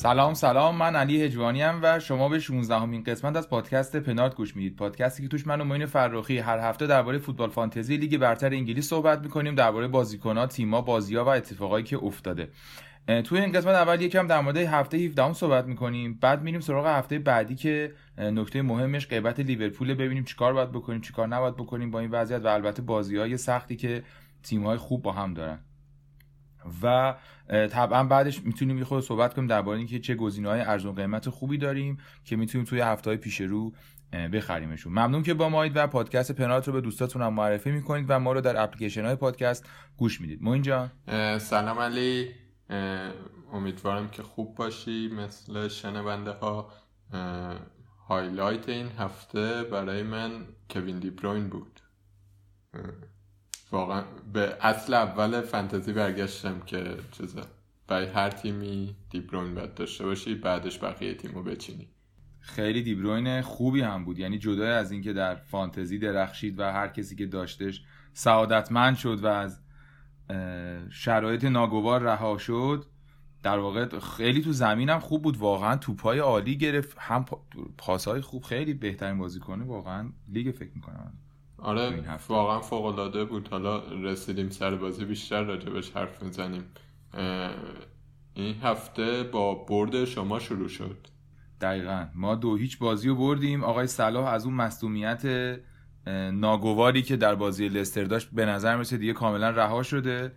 سلام سلام. من علی هجوانی و شما به 16 همین قسمت از پادکست پنارت گوش می‌دید. پادکستی که توش من و معین فرخی هر هفته درباره فوتبال فانتزی لیگ برتر انگلیس صحبت می‌کنیم درباره بازیکن‌ها، تیم‌ها، بازی‌ها و اتفاقایی که افتاده. توی این قسمت اول یکم در مورد هفته 17 هم صحبت می‌کنیم. بعد میریم سراغ هفته بعدی که نکته مهمش غیبت لیورپول ببینیم چیکار باید بکنیم چیکار نباید بکنیم با این وضعیت و البته بازی‌های سختی که تیم‌های خوب با هم دارن. و طبعا بعدش می‌تونیم یه خود صحبت کنیم درباره اینکه چه گزینه‌های ارزون قیمت خوبی داریم که می‌تونیم توی هفته‌های پیش رو بخریمشون. ممنون که با مایید و پادکست پنالت رو به دوستاتون هم معرفی می‌کنید و ما رو در اپلیکیشن های پادکست گوش می‌دید. جان. اه، سلام علی. امیدوارم که خوب باشی. مثل شنونده ها highlight این هفته برای من کوین دیبروین بود. واقعا به اصل اول فانتزی برگشتم که چیزه. برای هر تیمی دیبروین باید داشته باشی بعدش بقیه تیمو بچینی. خیلی دیبروین خوبی هم بود. یعنی جدای از اینکه در فانتزی درخشید و هر کسی که داشتش سعادتمند شد و از شرایط ناگوار رها شد در واقع خیلی تو زمینم خوب بود. واقعا توپای عالی گرفت. هم پا- پاسهای خوب خیلی بهترین بازیکنه واقعا لیگ فکر می‌کنم. آره هفته. واقعا فوق العاده بود. حالا رسیدیم سر بازی بیشتر راجبش حرف می‌زنیم. این هفته با برد شما شروع شد. دقیقا. ما دو هیچ بازی رو بردیم. آقای صلاح از اون مصدومیت ناگواری که در بازی لستر داشت به نظر می‌رسه دیگه کاملا رها شده.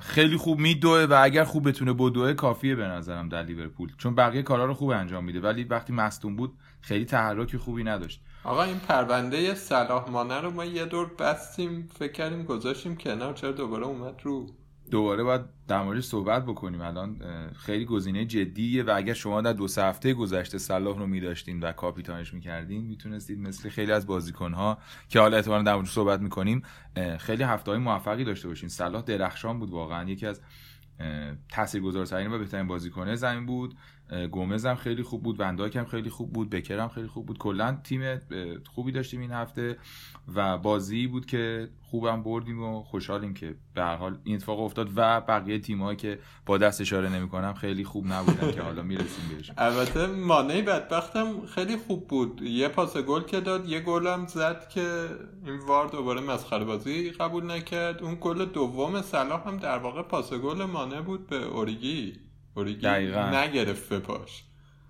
خیلی خوب میدوه و اگر خوب بتونه بدوه کافیه به نظرم در لیورپول. چون بقیه کارا رو خوب انجام میده. ولی وقتی مصدوم بود خیلی تحرک خوبی نداشت. آقا این پرونده صلاح مانه رو ما یه دور بستیم فکر کردیم گذاشتیم کنار چرا دوباره اومد رو؟ دوباره باید در صحبت بکنیم. الان خیلی گزینه جدیه و اگر شما در دو سه هفته گذشته صلاح رو میداشتین و کاپیتانش می‌کردین می‌تونستید مثل خیلی از بازیکنها که حالا احتمالاً در موردش صحبت می‌کنیم خیلی هفته های موفقی داشته باشین. صلاح درخشان بود واقعا. یکی از تاثیرگذارترین و بهترین بازیکنه زمین بود. گومز هم خیلی خوب بود ونداک هم خیلی خوب بود بکر هم خیلی خوب بود. کلا تیم خوبی داشتیم این هفته و بازی بود که خوبم بردیم و خوشحالیم که به هر حال این اتفاق افتاد و بقیه تیم‌هایی که با دست اشاره نمی‌کنم خیلی خوب نبودن که حالا می‌رسیم بهشون البته مانه بدبختم خیلی خوب بود. یه پاس گل که داد یه گل هم زد که این VAR دوباره مسخره بازی قبول نکرد. اون گل دوم صلاح هم در واقع پاس گل مانه بود به اوریگی. اوریگی دقیقاً. نگرفت پاش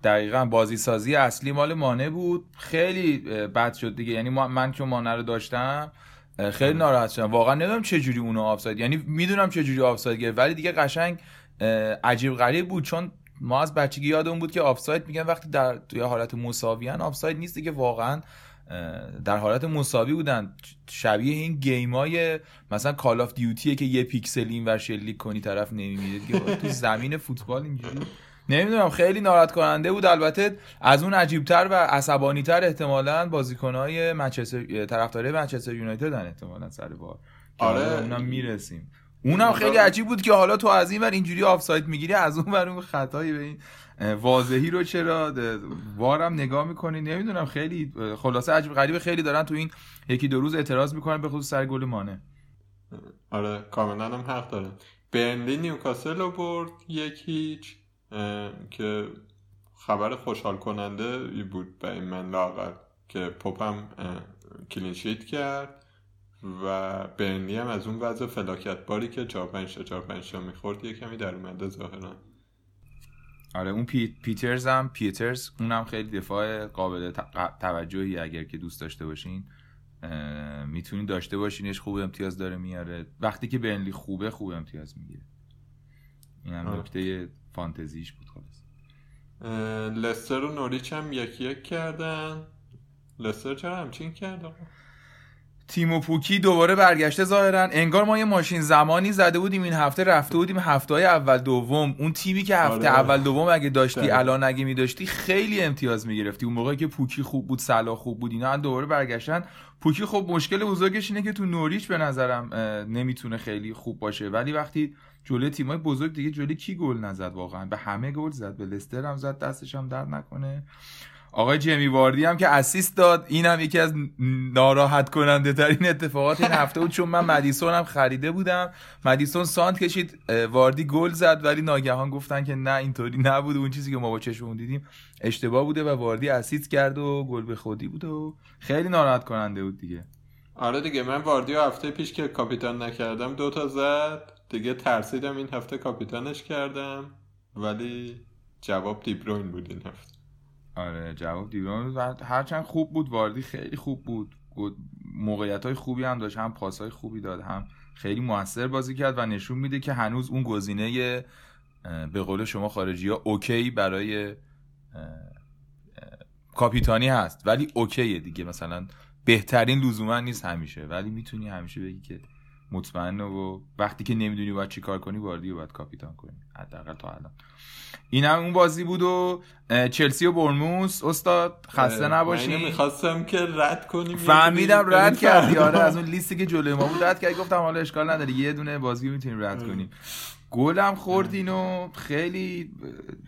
دقیقا. بازی سازی اصلی مال مانه بود. خیلی بد شد دیگه. یعنی من چون مانه رو داشتم خیلی ناراحت شدم. واقعا نمی‌دونم چه جوری اونو آفساید. یعنی می‌دونم چه جوری آفساید گرفت. ولی دیگه قشنگ عجیب غریب بود. چون ما از بچگی یادمون بود که آفساید میگن وقتی در توی حالت مساویان آفساید نیست دیگه. واقعا در حالت مساوی بودن. شبیه این game ای مثلا Call of Duty ه که یه پیکسل این ور شلیک کنی طرف نمیمیره دیگه. تو زمین فوتبال اینجوری. نمی‌دونم خیلی ناراحت کننده بود. البته از اون عجیبتر و عصبانیتر احتمالا بازیکنهای منچستر طرفدارای منچستر یونایتدن احتمالا سر بار. که آره. اونم می‌رسیم. اونم خیلی عجیب بود که حالا تو از این ور اینجوری آفساید می‌گیری از اون ور اون خطایی به این واضحی رو چرا؟ VAR م نگاه می‌کنی نمی‌دونم خیلی خلاصه عجیب غریب خیلی دارن تو این یکی دو روز اعتراض می‌کنن به خصوص سر گل مانه. آره کاملا هم حق داره. برنلی نیوکاسل رو برد یک هیچ که خبر خوشحال کننده بود برای من لااقل که پاپم clean sheet کرد و برنلی هم از اون وضع فلاکت باری که چهار پنج تا چهار پنج تا می‌خورد یه کمی در اومده ظاهرا. آره اون پی... پیترز هم پیترز اونم خیلی دفاع قابل ت- توجهی اگر که دوست داشته باشین. اه، می‌تونید داشته باشینش خوب امتیاز داره میاره. وقتی که برنلی خوبه خوب امتیاز می‌گیره. این هم. نکته فانتزیش بود خلاص لستر و نوریچ هم یکی یک کردن. لستر چرا همچین کرد آقا؟ تیمو پوکی دوباره برگشته ظاهرا انگار ما یه ماشین زمانی زده بودیم این هفته رفته بودیم هفته های اول دوم اون تیمی که هفته آره. اول دوم اگه داشتی. الان اگه میداشتی خیلی امتیاز می‌گرفتی اون موقعی که پوکی خوب بود صلاح خوب بود اینا دوباره برگشتن پوکی خب مشکل بزرگش اینه که تو نوریچ به نظرم نمی‌تونه خیلی خوب باشه ولی وقتی جلوی تیمای بزرگ دیگه جلوی کی گل نزد واقعا به همه گل زد به لستر هم زد دستش هم درد نکنه آقای جمی واردی هم که اسیست داد این هم یکی از ناراحت کننده ترین اتفاقات این هفته بود چون من مدیسون هم خریده بودم. مدیسون سانت کشید واردی گل زد ولی ناگهان گفتن که نه اینطوری نبوده اون چیزی که ما با چشمون دیدیم اشتباه بوده و واردی اسیست کرد و گل به خودی بود و خیلی ناراحت کننده بود دیگه. آره دیگه من واردیو هفته پیش که کاپیتان نکردم دو تا زد. دیگه ترسیدم این هفته کاپیتانش کردم. ولی جواب دیبروین بود این هفته. آره جواب دیوان بود هرچند خوب بود واردی خیلی خوب بود. موقعیت های خوبی هم داشت هم پاس های خوبی داد هم خیلی موثر بازی کرد و نشون میده که هنوز اون گزینه به قول شما خارجی ها اوکی برای کاپیتانی هست. ولی اوکیه دیگه. مثلا بهترین لزوما نیست همیشه. ولی می‌تونی همیشه بگی که مطمئن و وقتی که نمی‌دونی باید چی کار کنی واردی باید کاپیتان کنی. حداقل تا الان. این هم اون بازی بود و چلسی و برموس استاد خسته من نباشی. اینو می‌خواستم که رد کنیم فهمیدم رد کردی. آره از اون لیستی که جلوی ما بود رد کردی. گفتم حالا اشکال نداره یه دونه بازی می‌تونیم رد کنیم. گلم خوردین و خیلی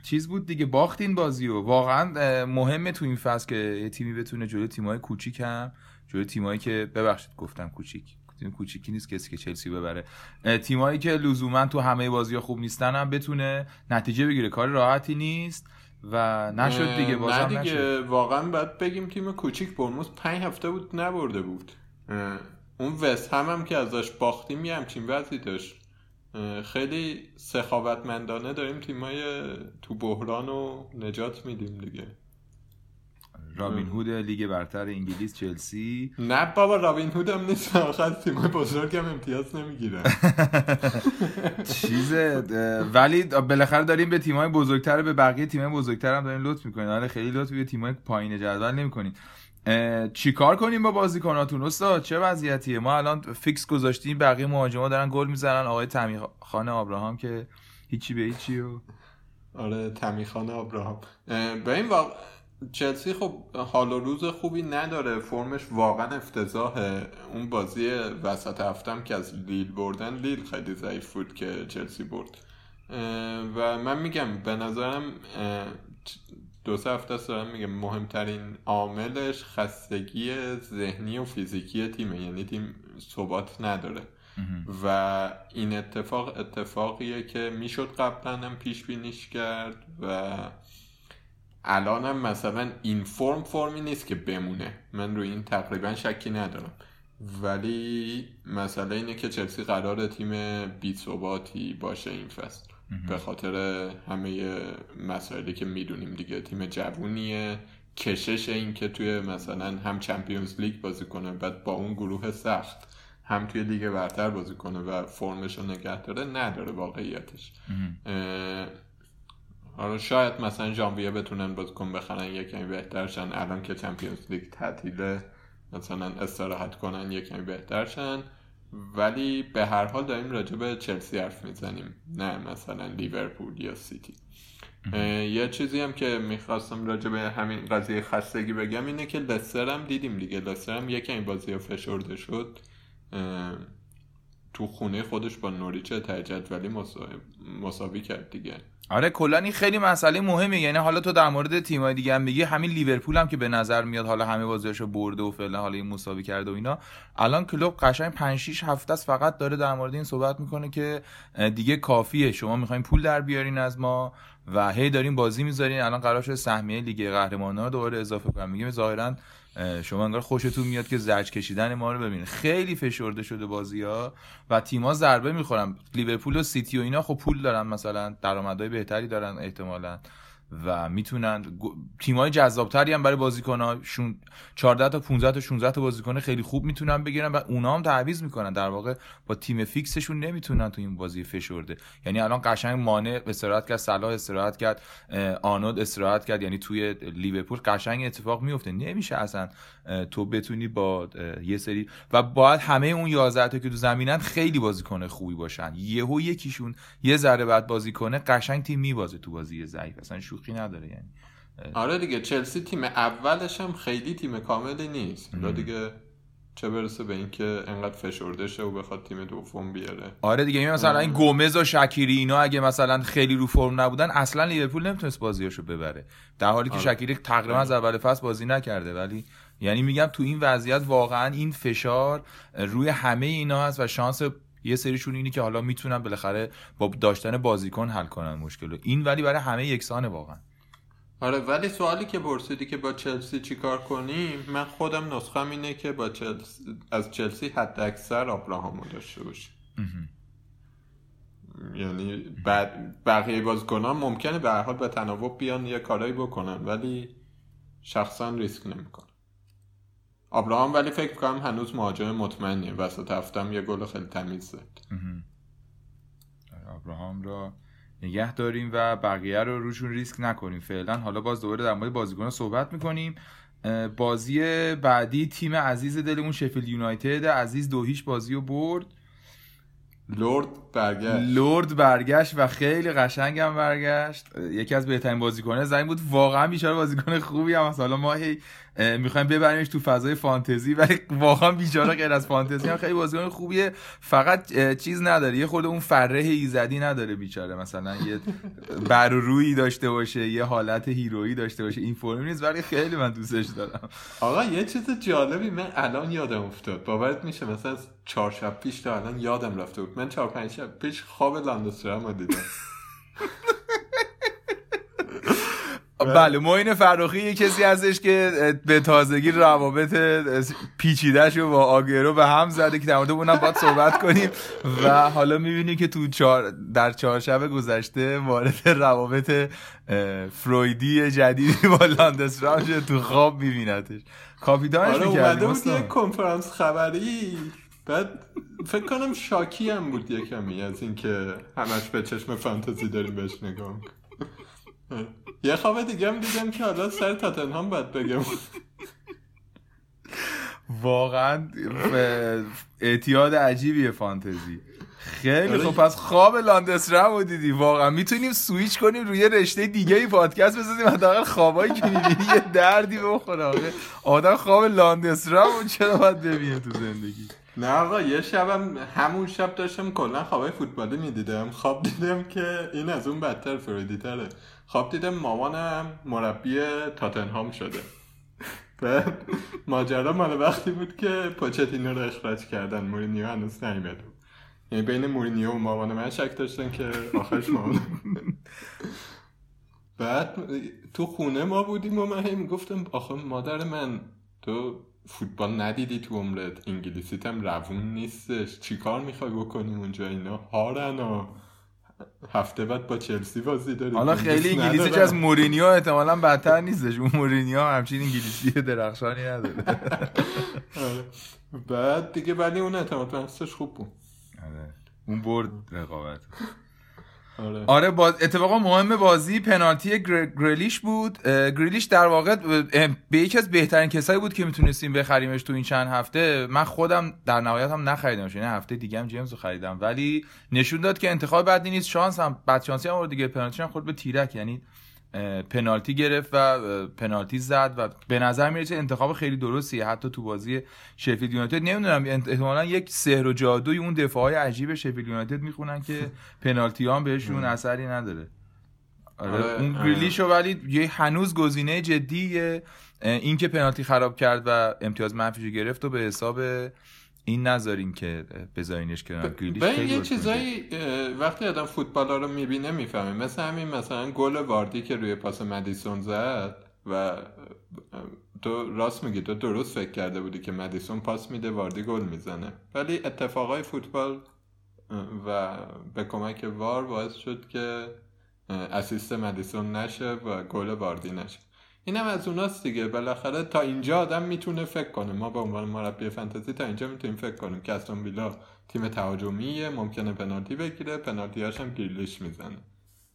چیز بود دیگه. باختین بازی و واقعا مهمه تو این فصل که یه تیمی بتونه جلوی تیمای کوچیک هم جلوی تیمایی که ببخشید گفتم کوچیک. تیم کوچیکی نیست کسی که چلسی ببره. تیمایی که لزوما تو همه بازی خوب نیستن هم بتونه نتیجه بگیره. کار راحتی نیست و نشد دیگه بازم نه دیگه. نشد. واقعا باید بگیم تیم کوچیک برموز پنج هفته بود نبرده بود. اون وست هم, هم که ازش باختیم یه همچین وضعی داشت. خیلی سخاوتمندانه داریم تیمای تو بحران و نجات میدیم دیگه. رابین هود لیگ برتر انگلیس چلسی. نه بابا رابین هود هم نیست. آخه از تیمای بزرگ هم امتیاز نمی‌گیرن چیز اه، ولی بالاخره داریم به تیمای بزرگتر به بقیه تیمای بزرگتر هم داریم لطف می‌کنین آره خیلی لطف به تیمای پایین جدول نمی‌کنین چیکار کنیم با بازیکناتون؟ استاد چه وضعیتیه؟ ما الان فیکس گذاشتیم. بقیه مهاجما دارن گل می‌زنن. آقای تمی خان ابراهام که هیچی به هیچی و آره تمیخانه آبراهام اه، به این واقع چلسی خب حال و روز خوبی نداره. فرمش واقعا افتضاحه. اون بازی وسط هفتم که از لیل بردن لیل خیلی ضعیف بود که چلسی برد. و من میگم به نظرم دو سه هفته است دارم میگم مهمترین عاملش خستگی ذهنی و فیزیکی تیمه. یعنی تیم ثبات نداره. و این اتفاق اتفاقیه که می‌شد قبلا هم پیش بینیش کرد و الان هم مثلا این فرم فرمی نیست که بمونه. من روی این تقریبا شکی ندارم. ولی مسئله اینه که چلسی قرار تیم بی ثباتی باشه این فصل. به خاطر همه مسائلی که می‌دونیم دیگه. تیم جوونیه. کشش این که توی مثلا هم چمپیونز لیگ بازی کنه بعد با اون گروه سخت هم توی لیگ برتر بازی کنه و فرمش رو نگه داره نداره واقعیتش. حالا شاید مثلا ژانویه بتونن بازیکن بخرن یه کمی بهترشن الان که چمپیونز لیگ تعطیله مثلا استراحت کنن یه کمی بهترشن ولی به هر حال داریم راجع به چلسی حرف می‌زنیم. نه مثلا لیورپول یا سیتی. یه چیزی هم که می‌خواستم راجع به همین قضیه خستگی بگم اینه که لستر هم دیدیم دیگه. لستر هم یه کمی بازی فشرده شد. تو خونه خودش با نوریچ ته جدولی مسا- مساوی کرد دیگه. آره کلا این خیلی مسئله مهمه. یعنی حالا تو در مورد تیمای دیگه هم بگی همین لیورپول هم که به نظر میاد حالا همه بازیاشو برده و فعلا حالا این مساوی کرده و اینا. الان کلوب قشنگ 5 6 هفته است فقط داره در مورد این صحبت می‌کنه که دیگه کافیه. شما می‌خواین پول در بیارین از ما و هی دارین بازی می‌ذارین. الان قرار شده سهمیه لیگ قهرمانان رو دوباره اضافه کنن. میگه ظاهرا اه، شما انگار خوشتون میاد که زرج کشیدن ما رو ببینید. خیلی فشرده شده بازی ها و تیم‌ها ضربه می‌خورن. لیورپول و سیتی و اینا خب پول دارن مثلا درآمدهای بهتری دارن احتمالا. و می‌تونن تیمای جذابتری هم برای بازیکناشون 14 تا 15 تا 16 تا بازیکن خیلی خوب می‌تونن بگیرن و اونا هم تعویض می‌کنن. در واقع با تیم فیکسشون نمی‌تونن تو این بازی فشرده. یعنی الان قشنگ مانع استراحت کرد صلاح استراحت کرد آنود استراحت کرد. یعنی توی لیورپول قشنگ اتفاق میفته نمیشه اصلا تو بتونی با یه سری و باید همه اون 11 تا که تو زمینن خیلی بازیکن خوبی باشن. یهو یکیشون یه ذره بعد بازی کنه قشنگ تیم میبازه تو بازی ضعیف. اصلا شوخی نداره یعنی آره دیگه چلسی تیم اولش هم خیلی تیم کاملی نیست. یا دیگه چه برسه به اینکه انقدر فشرده شه و بخواد تیم دوم بیاره. آره دیگه مثلا این گومز و شکیری اینا اگه مثلا خیلی رو فرم نبودن اصلا لیورپول نمی‌تونست بازیاشو ببره. در حالی که آره. شکیری تقریبا از اول فصل بازی نکرده ولی یعنی میگم تو این وضعیت واقعا این فشار روی همه اینا هست و شانس یه سریشون اینی که حالا می‌تونن بالاخره با داشتن بازیکن حل کنن مشکل این ولی برای همه یکسانه واقعا. آره ولی سوالی که پرسیدی که با چلسی چیکار کنیم من خودم نسخم اینه که با چلسی از چلسی حد اکثر آبراهامو داشته باشیم. یعنی بعد بقیه بازیکنان ممکنه به هر حال به تناوب بیان یه کارایی بکنن ولی شخصا ریسک نمی‌کنن آبراهام ولی فکر کنم هنوز مهاجم مطمئنیه. وسط هفتم یه گل خیلی تمیز زد. آبراهام را نگه داریم و بقیه رو روشون ریسک نکنیم فعلا. حالا باز دوباره در مورد بازیکن صحبت می‌کنیم. بازی بعدی تیم عزیز دلمون شفیلد یونایتد. عزیز دو هیچ بازی رو برد. لورد برگشت. لورد برگشت و خیلی قشنگم برگشت. یکی از بهترین بازیکنه زمین بود. واقعا بیچاره بازیکن خوبی هم حالا ما هی می‌خوایم ببریمش تو فضای فانتزی ولی واقعا بیچاره غیر از فانتزی هم خیلی بازیکن خوبیه. فقط چیز نداره. یه خود اون فره ایزدی نداره بیچاره. مثلا یه برورویی داشته باشه یه حالت هیرویی داشته باشه. این فرم نیست ولی خیلی من دوستش دارم. آقا یه چیز جالبی من الان یادم افتاد. باورت میشه مثلا چهار شب پیش تا الان یادم رفته بود. من چهار پنج شب پیش خواب لاندسترام دیدم. بله. معین فراخی یه کسی هستش که به تازگی روابط پیچیدهش رو با آگرو به هم زده که در مورد اونم باید صحبت کنیم. و حالا می‌بینی که تو چار در چهارشب گذشته وارد روابط فرویدی جدیدی با لاندسترام شده تو خواب میبینتش. کاپیتانش آره اومده بود یه کنفرانس خبری. بعد فکر کنم شاکی هم بود یه کمی از اینکه همش به چشم فانتزی داریم بهش نگاه یه خواب دیگه هم دیدم که حالا سر تاتنهام باید بگم. واقعا اعتیاد عجیبیه فانتزی. خیلی خب پس خواب لاندسرم رو دیدی. واقعا می‌تونیم سویچ کنیم روی رشته دیگه ای پادکست بسازیم حداقل خوابایی که می‌بینی یه دردی بخوره آدم خواب لاندسرم چرا باید ببینه تو زندگی؟ نه آقا یه شبم همون شب داشتم کلا خوابای فوتبالی می‌دیدم. خواب دیدم که این از اون بدتر فریدی تره. خواب دیدم مامانم مربی تاتنهام شده. بعد ماجرا مال وقتی بود که پوچتینو رو اخراج کردن مورینیو هنوز نیومد. یعنی بین مورینیو و مامان من شک داشتن که آخرش مامان بعد تو خونه ما بودیم و من هم گفتم آخه مادر من تو فوتبال ندیدی تو عمرت؟ انگلیسیت هم روون نیستش. چیکار می‌خوای بکنی اونجا اینا؟ هارن هفته بعد با چلسی بازی داریم. حالا خیلی انگلیسی از مورینیو احتمالا بدتر نیستش. اون مورینیو همچین انگلیسی درخشانی نداره. بعد دیگه ولی اون اعتماد خوب بود. آره. اون برد رقابت. آره, آره باز اتفاقا مهم بازی پنالتی گریلیش بود. گریلیش در واقع به یکی از بهترین کسایی بود که می‌تونستیم بخریمش تو این چند هفته. من خودم در نهایت هم نخریدمش یعنی هفته دیگه هم جیمز رو خریدم. ولی نشون داد که انتخاب بدی نیست شانس هم بد شانسی هم دیگه. پنالتی هم خورد به تیرک یعنی پنالتی گرفت و پنالتی زد و به نظر می‌رسه انتخاب خیلی درستیه. حتی تو بازی شفیلد یونایتد نمی‌دونم احتمالا یک سحر و جادوی اون دفاعهای عجیب شفیلد یونایتد می‌خونن که پنالتی هم بهشون اثری نداره. آره, آره، اون آره. گریلیشو ولی یه هنوز گزینه جدیه این که پنالتی خراب کرد و امتیاز منفیشو گرفت و به حساب این نذارین که بذارینش کنار گریلیش خیلی یه چیزایی وقتی آدم فوتبال رو می‌بینه می‌فهمه. مثل همین مثلا گل واردی که روی پاس مدیسون زد و تو راست میگی تو درست فکر کرده بودی که مدیسون پاس میده واردی گل می‌زنه. ولی اتفاقای فوتبال و به کمک وار باعث شد که اسیست مدیسون نشه و گل واردی نشه. اینم از اوناست دیگه. بالاخره تا اینجا آدم می‌تونه فکر کنه. ما به عنوان مربی فانتزی تا اینجا می‌تونیم فکر کنیم که استون ویلا تیم تهاجمیه ممکنه پنالتی بگیره پنالتیاش هم گریلیش می‌زنه.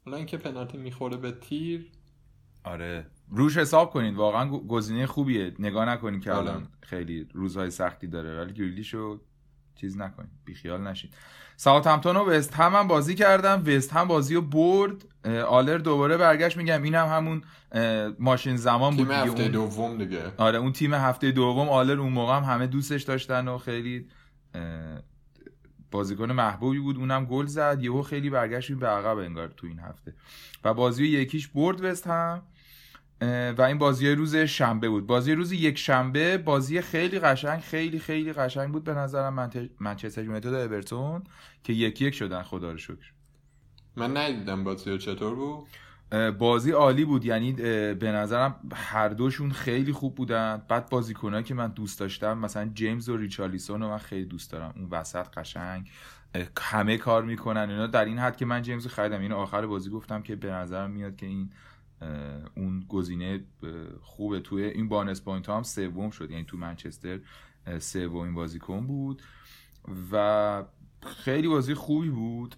حالا اینکه پنالتی می‌خوره به تیر. آره. روش حساب کنید. واقعا گزینه خوبیه. نگاه نکنید که آره. الان خیلی روزهای سختی داره. ولی گریلیشو چیز نکنید. بیخیال نشید. ساوثهمپتون و وست هم, هم بازی کردم. وست هم بازی رو برد. آلر دوباره برگشت. میگم اینم همون اه، ماشین زمان بود تیم. هفته اون- دوم دیگه. آره اون تیم هفته دوم. آلر اون موقع هم همه دوستش داشتن و خیلی بازیکن محبوبی بود. اونم گل زد. یهو خیلی برگشتیم به عقب انگار تو این هفته. و بازی یکیش برد وست هم. و این بازی روز شنبه بود. بازی روز یک شنبه بازی خیلی قشنگ خیلی خیلی قشنگ بود به نظرم منچستر یونایتد و اورتون که یک یک شدن. خدا رو شکر. من ندیدم بازی رو. چطور بود؟ بازی عالی بود. یعنی به نظرم هر دوشون خیلی خوب بودن. بعد بازیکنایی که من دوست داشتم مثلا جیمز و ریچارلیسون رو من خیلی دوست دارم. اون وسط قشنگ. همه کار می‌کنن. اینا در این حد که من جیمز رو خریدم. اینو آخر بازی گفتم که به نظرم میاد که این اون گزینه خوبه. توی این bonus point ها هم سوم شد. یعنی تو منچستر سومین بازیکن بود. و خیلی بازی خوبی بود.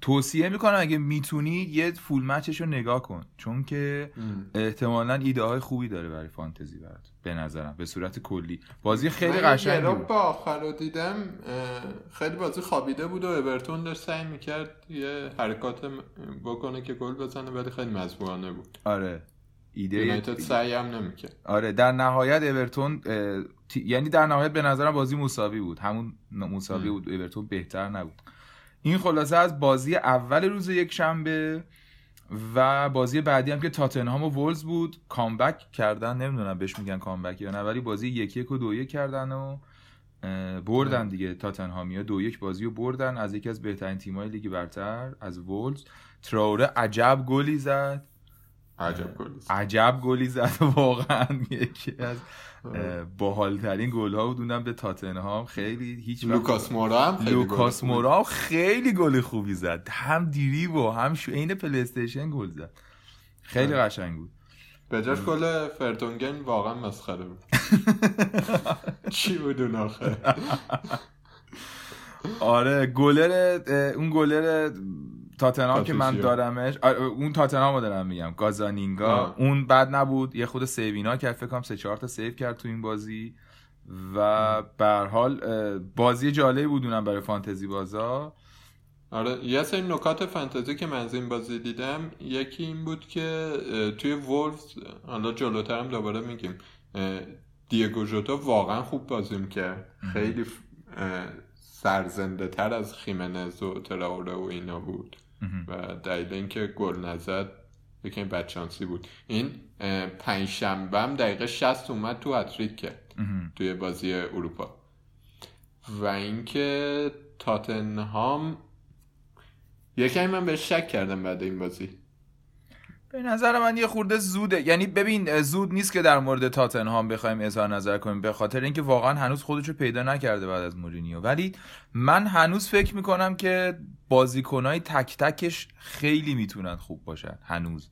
توصیه می‌کنم اگه می‌تونی یه full match ش رو نگاه کن. چون که احتمالا ایده های خوبی داره برای فانتزی برات به نظرم به صورت کلی. بازی خیلی قشنگی گرا بود. با آخر رو دیدم خیلی بازی خوابیده بود و اورتون داشت سعی می‌کرد یه حرکات بکنه که گل بزنه ولی خیلی مزبورانه بود. آره. ایده یونایتد سعی هم نمی‌کرد. آره در نهایت اورتون تی- یعنی در نهایت به نظرم بازی مساوی بود. همون مساوی. بود. اورتون بهتر نبود. این خلاصه از بازی اول روز یک شنبه و بازی بعدی هم که تاتنهام و ولز بود. کامبک کردن. نمی‌دونم بهش میگن کامبک یا نه ولی بازی یک یک و دو یک کردن و بردن. دیگه تاتنهامیا دو یک بازی رو بردن. از یکی از بهترین تیم‌های لیگ برتر از ولوز تراوره عجب گلی زد. عجب گلی. عجب گلی زد. واقعا یکی از باحالترین گل ها بود. اونم به تاتنهام. خیلی هیچ لوکاس مورا هم خیلی لوکاس مورا خیلی گل خوبی زد. هم دریبل و هم شوت عین پلی استیشن گل زد. خیلی آره. قشنگ بود. به جاش گل فرتونگن واقعا مسخره بود. چی بود اون آخه؟ آره گلر اون گلر تاتنهام که من. دارمش آره، اون تاتنهام رو دارم میگم. گازانینگا. آه. اون بد نبود یه خورده save اینا کرد فکر کنم سه چهار تا save کرد تو این بازی. و به هر حال بازی جالبی بود اونم برای فانتزی بازا. آره یه سری نکات فانتزی که من از این بازی دیدم یکی این بود که توی وولفز حالا جلوتر هم دوباره میگیم دیگو ژوتا واقعا خوب بازی می‌کرد. خیلی سرزنده تر از خیمنز و تراوره و اینا بود. و دلیل اینکه گل نزد یکم بدشانسی بود. این اه، پنجشنبه هم دقیقه 60 اومد تو هتریک کرد. توی بازی اروپا. و اینکه تاتنهام یکی من بهش شک کردم بعد این بازی. به نظر من یه خورده زوده. یعنی ببین زود نیست که در مورد تاتنهام بخوایم اظهار نظر کنیم به خاطر اینکه واقعا هنوز خودشو پیدا نکرده بعد از مورینیو. ولی من هنوز فکر می‌کنم که بازیکنهای تک تکش خیلی می‌تونن خوب باشن. هنوز.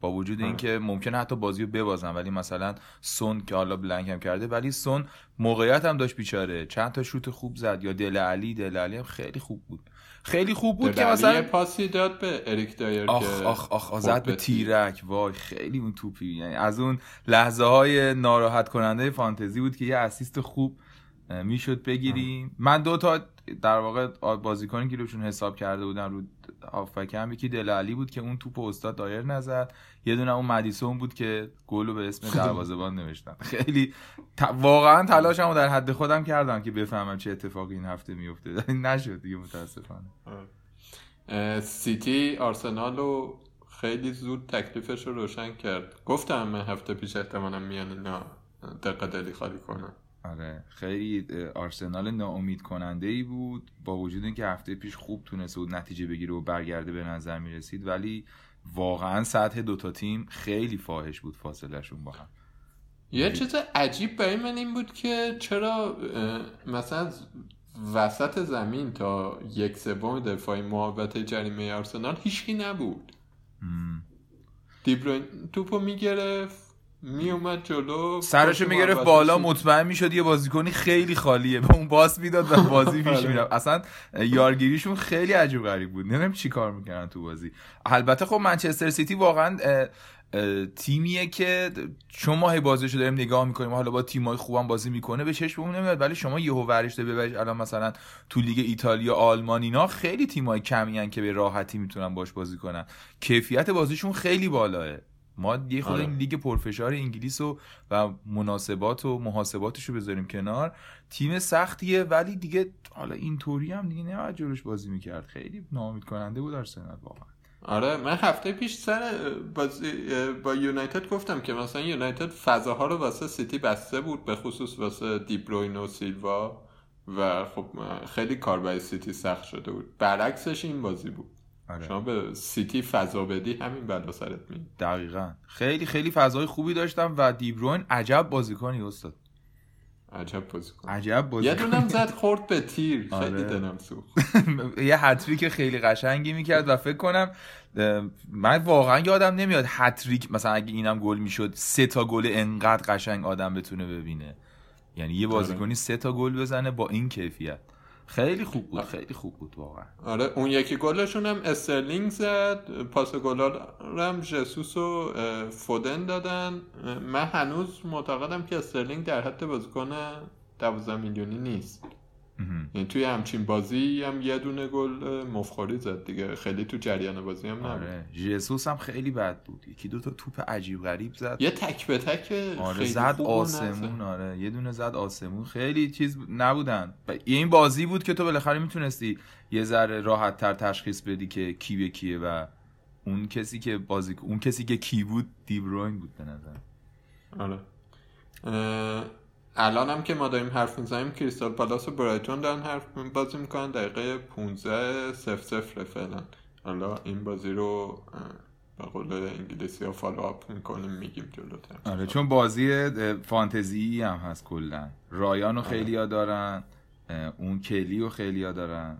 با وجود آه. اینکه ممکنه حتی بازی رو ببازن ولی مثلا سون که حالا بلنک هم کرده ولی سون موقعیت هم داشت بیچاره. چند تا شوت خوب زد یا دل علی دل علی هم خیلی خوب بود. خیلی خوب بود که مثلا پاسی داد به اریک دایر آخ که آخ آخ آخ خورد زد به تیر. تیرک. وای خیلی اون توپی. یعنی از اون لحظه های ناراحت کننده فانتزی بود که یه اسیست خوب می‌شد بگیریم. من دو تا در واقع بازیکنی که روشون حساب کرده بودن رو هافبک هم یکی دل علی بود که اون توپ استاد دایر نزد. یه دونه اون مدیسون بود که گلو به اسم دروازه‌بان نوشتن. خیلی ت- واقعا تلاشمو در حد خودم کردم که بفهمم چه اتفاقی این هفته میفته نشد دیگه متاسفانه. سیتی آرسنال رو خیلی زود تکلیفش رو روشن کرد. گفتم من هفته پیش احتمالا میان اینا دقیقه دلی خالی کنن آره. خیلی آرسنال ناامید کننده ای بود. با وجود اینکه هفته پیش خوب تونسته بود نتیجه بگیره و برگرده به نظر می رسید ولی واقعا سطح دوتا تیم خیلی فاحش بود فاصلهشون با هم. یه چیز عجیب برای من این بود که چرا مثلا وسط زمین تا یک سوم دفاعی محوطه جریمه آرسنال هیچکی نبود. دیبروین توپو می‌گرفت. میومد جلو سرشو می‌گرفت بالا. مطمئن می‌شد یه بازیکنی خیلی خالیه. به اون باس می‌داد و بازی پیش آره. می‌رفت. اصلا یارگیریشون خیلی عجیب غریب بود. نمی‌دونم چی کار می‌کردن تو بازی. البته خب منچستر سیتی واقعا تیمیه که چون ما هی بازیشو داریم نگاه می‌کنیم حالا با تیمای خوبم بازی می‌کنه به چشممون نمیاد. ولی شما یهو ورشته ببرید. الان مثلا تو لیگ ایتالیا آلمان اینا خیلی تیمای کمی هن که به راحتی می‌تونن باش بازی کنن. کیفیت بازیشون خیلی بالاه. ما یه خود آره. این لیگ پرفشار انگلیس و و مناسبات و محاسباتش رو بذاریم کنار. تیم سختیه ولی دیگه حالا اینطوری هم دیگه نباید جلوش بازی می‌کرد. خیلی ناامید کننده بود آرسنال واقعا. آره من هفته پیش سر بازی با یونایتد گفتم که مثلا یونایتد فضاها رو واسه سیتی بسته بود به خصوص واسه دیبروین و سیلوا و خب خیلی کار برای سیتی سخت شده بود. برعکسش این بازی بود. آره. شما به سیتی فضا بدی همین بلا سرت میاد دقیقا. خیلی خیلی فضای خوبی داشتم و دیبروین عجب بازیکنی استاد. عجب بازیکن عجب بازی یه دونم زد خورد به تیر. خیلی آره. دلم سوخت. یه هتریک خیلی قشنگی می‌کرد و فکر کنم من واقعا یادم نمیاد هتریک مثلا اگه اینم گل می‌شد سه تا گل انقدر قشنگ آدم بتونه ببینه. یعنی یه بازیکنی سه تا گل بزنه با این کیفیت. خیلی خوب بود خیلی خوب بود واقعا. آره اون یکی گلشون هم استرلینگ زد پاس گلا رو هم جسوس و فودن دادن. من هنوز معتقدم که استرلینگ در حد بازیکن 12 میلیونی نیست. یعنی توی همچین بازی هم یه دونه گل مفخوری زد دیگه. خیلی تو جریان بازی هم نبود. آره. ژسوس هم خیلی بد بود. یکی دو تا توپ عجیب غریب زد. یه تک به تک آره خیلی زد آسمون نزد. آره. یه دونه زد آسمون. خیلی چیز نبودن. این بازی بود که تو بالاخره می‌تونستی یه ذره راحت تر تشخیص بدی که کی به کیه و اون کسی که بازی اون کسی که کی بود دیبروین بود به نظر. آره. اه، الان هم که ما داریم حرف می‌زنیم کریستال پالاس و برایتون دارن حرف بازی می‌کنن. دقیقه 15 صفر صفر فعلا. حالا این بازی رو به قول انگلیسی ها فالو اپ می‌کنیم میگیم جلوتر آره چون بازی فانتزی هم هست کلا. رایانو خیلی ها دارن اون کلی رو خیلی ها دارن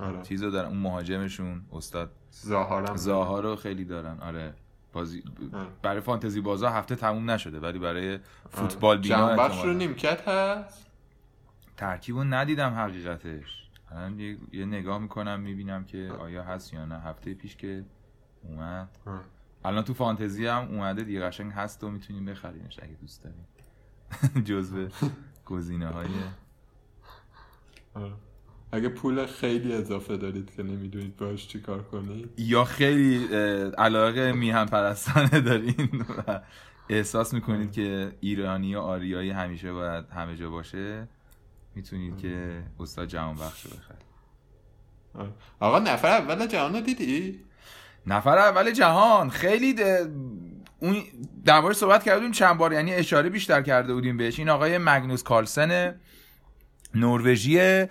آره. چیزو دارن اون مهاجمشون استاد زاهارم. زاها رو خیلی دارن. آره. بازی. برای فانتزی بازا هفته تموم نشده ولی برای فوتبال بینا جنبخش رو. نیمکت هست ترکیب رو ندیدم حقیقتش الان یه, یه نگاه می‌کنم می‌بینم که آیا هست یا نه هفته پیش که اومد آه. الان تو فانتزی هم اومده دیگه قشنگ هست و می‌تونیم بخریمش اگه دوست داریم جزو گزینه های. اگه پول خیلی اضافه دارید که نمی‌دونید باش چی کار کنید یا خیلی علاقه میهن پرستانه دارین و احساس می‌کنید که ایرانی و آریایی همیشه باید همه جا باشه می‌تونید که استاد جهان بخش رو بخرید. آقا نفر اول جهان رو دیدی؟ نفر اول جهان خیلی ده- اون درباره صحبت کرده بودیم چند بار یعنی اشاره بیشتر کرده بودیم بهش این آقای مگنوس کارلسن نروژیه